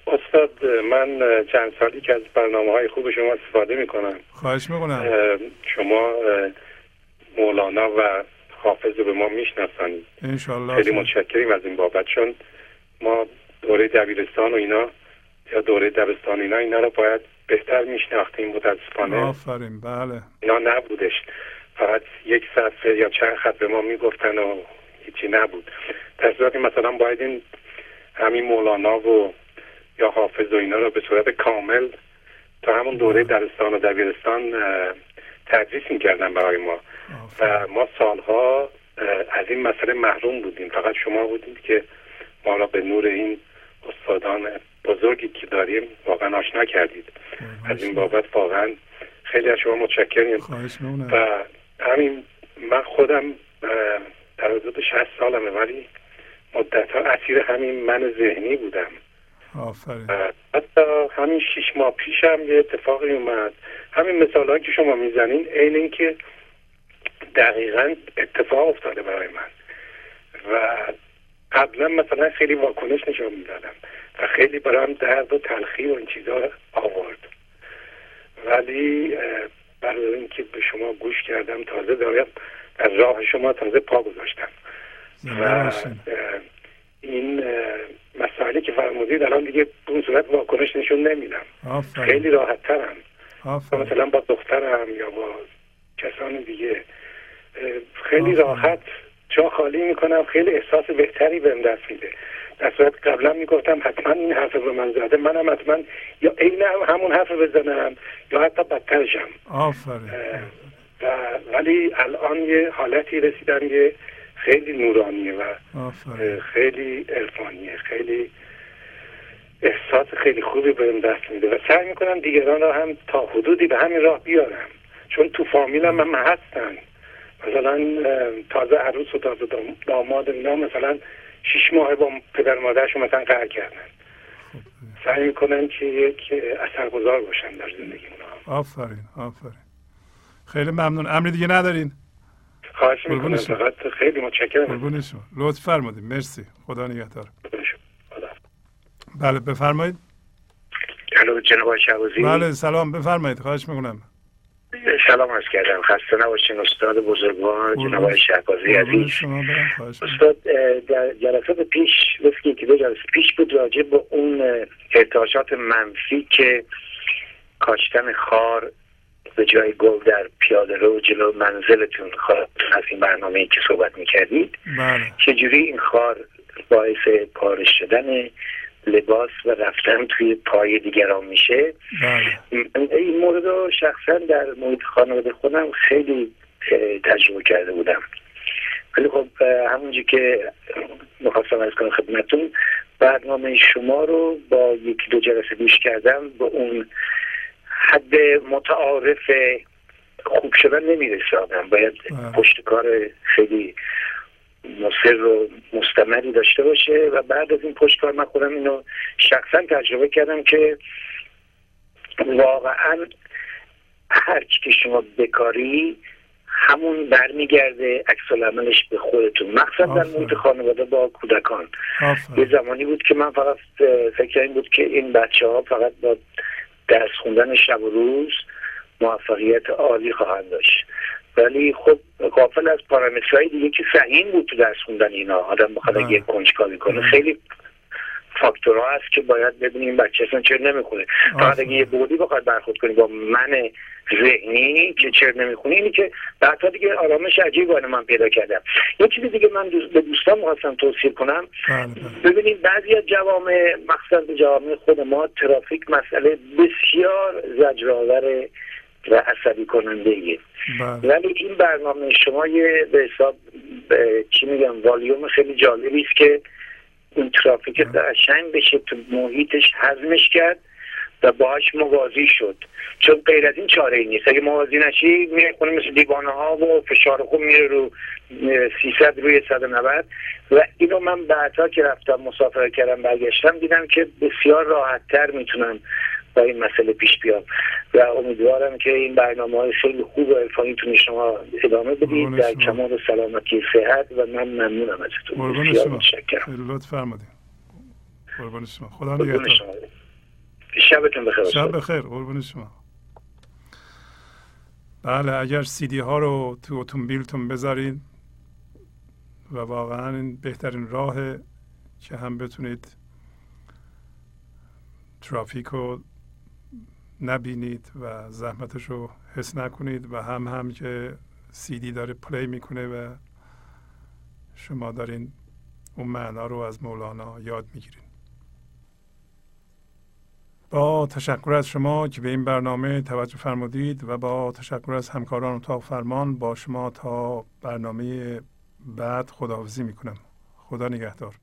استاد من چند سالی که از برنامه های خوب شما استفاده می‌کنم. خواهش می‌کنم. شما مولانا و حافظ رو به ما میشناسانید انشالله خیلی متشکریم از این بابت چون ما دوره دبیرستان و اینا یا دوره دبستان و اینا اینا رو باید بهتر میشناختیم متاسفانه. آفرین بله. اینا نبودش. فقط یک صفحه یا چند خط به ما می‌گفتن و هیچی نبود. در صورتی مثلا باید این همین مولانا و یا حافظ و اینا رو به صورت کامل تا همون دوره درستان و دبیرستان تدریس می‌کردن برای ما. و ما سالها از این مسئله محروم بودیم. فقط شما بودید که ما را به نور این استادان بزرگی که داریم واقعا آشنا کردید. از این بابت واقعا خیلی از شما متشکریم. و همین من خودم در حدود 60 سالمه ولی مدت ها اسیر همین من ذهنی بودم. آفرین. حتی همین شیش ماه پیشم یه اتفاقی اومد. همین مثال که شما می‌زنین عین اینکه دقیقا اتفاق افتاده برای من. و قبلا مثلا خیلی واکنش نشون می‌دادم و خیلی برام درد و تلخی و این چیزا آورد. ولی برای اینکه به شما گوش کردم تازه دارم در راه شما تازه پا گذاشتم. و این مسائلی که فرمودید الان دیگه به اون صورت واکنش نشون نمیدم. خیلی راحت ترم مثلا با دخترم یا با کسان دیگه. خیلی. راحت جا خالی می‌کنم خیلی احساس بهتری بهم دست میده. در صورت قبلا می‌گفتم حتما این حرف به من زده. منم حتما یا عین هم همون حرف بزنم یا حتی بدترشم. آفرین. و ولی الان یه حالتی رسیدم که خیلی نورانیه و خیلی عرفانیه. خیلی احساس خیلی خوبی بهم دست میده. و سعی می‌کنم دیگران را هم تا حدودی به همین راه بیارم. چون تو فامیلم هم هستن. مثلا تازه عروس و تازه دام- داماد اینا مثلا شیش ماه با پدر مادرشون مثلا قهر کردن. سعی می‌کنم که یک اثرگذار باشم در زندگی اونها آفرین آفرین. خیلی ممنون. امری دیگه ندارین؟ خواهش می‌کنم. فقط خیلی متشکرم. قربون شما. لطف فرمودید مرسی. خدا نگهدار. بله بفرمایید. الو جناب بله سلام. بفرمایید. خواهش می‌کنم. سلام عرض کردم. خسته نباشین استاد بزرگوار جناب شهبازی عزیز. استاد در جلسات پیش مثل که دو جلسه پیش بود راجع به اون ارتعاشات منفی که کاشتن خار به جای گل در پیاده رو جلو منزلتون خواهد. از این برنامه که صحبت می‌کردید. بله. چجوری این خار باعث پارش شدن لباس و رفتن توی پای دیگران میشه. بله. این مورد رو شخصا در محیط خانواده خودم خیلی تجربه کرده بودم. ولی خب همونجور که می‌خواستم از کنم خدمتون برنامه شما رو با یکی دو جلسه گوش کردم به اون حد متعارف خوب شدن نمی‌رسه آدم باید بله. پشت کار خیلی مصر و مستمری داشته باشه و بعد از این پشت کار من خودم اینو شخصا تجربه کردم که واقعا هر که شما بکاری همون برمیگرده عکس العملش به خودتون. مخصوصا در. محیط خانواده با کودکان. یه زمانی بود که من فقط فکر این بود که این بچه ها فقط با درس خوندن شب و روز موفقیت عالی خواهند داشت. ولی خب غافل از پارامترهای دیگه که سهیم بود تو درس خوندن اینا آدم بخواد. اگه کنجکاوی کنه. خیلی فاکتورها هست که باید ببینیم این بچه اصلا چرا نمی‌خونه فقط. اگه یه بودی بخواد برخورد کنی با من ذهنی که چرا نمی‌خونه اینی که بعدها دیگه آرامش عجیب برای من پیدا کردم یه چیز دیگه من دوست به دوستان می‌خواستم توصیه کنم بله بله ببینید بعضی از جوامع مخصوصا جوامع خود ما ترافیک مسئله بسیار زجرآور و عصبی کننده ایه بله. ولی این برنامه شما یه به حساب به- چی میگم والیوم خیلی جالبی است که این ترافیک قشنگ بشه تو محیطش هضمش کرد و باهاش موازی شد. چون غیر از این چاره ای نیست. اگه موازی نشی میره خونه مثل دیوانه ها و فشار خوب میره رو اه، 300 روی 190 و اینو من بعدها که رفتم مسافرت کردم برگشتم دیدم که بسیار راحت تر می‌تونم با این مسئله پیش بیام و امیدوارم که این برنامه های خیلی خوب و عرفانیتون شما ادامه بدید در. کمال سلامتی صحت و من ممنونم ازتون. بسیار متشکرم. لطف قربون شما. خدا نگهدار. شبتون بخیر. شب. بخیر. قربون شما. بله اگر سیدی ها رو تو اتومبیلتون بذارید و واقعا این بهترین راه که هم بتونید ترافیک رو نبینید و زحمتش رو حس نکنید و هم هم که سیدی داره پلی می‌کنه و شما دارین اون معنا رو از مولانا یاد می‌گیرید با تشکر از شما که به این برنامه توجه فرمودید و با تشکر از همکاران اتاق فرمان با شما تا برنامه بعد خداحافظی می‌کنم. خدا نگهدار.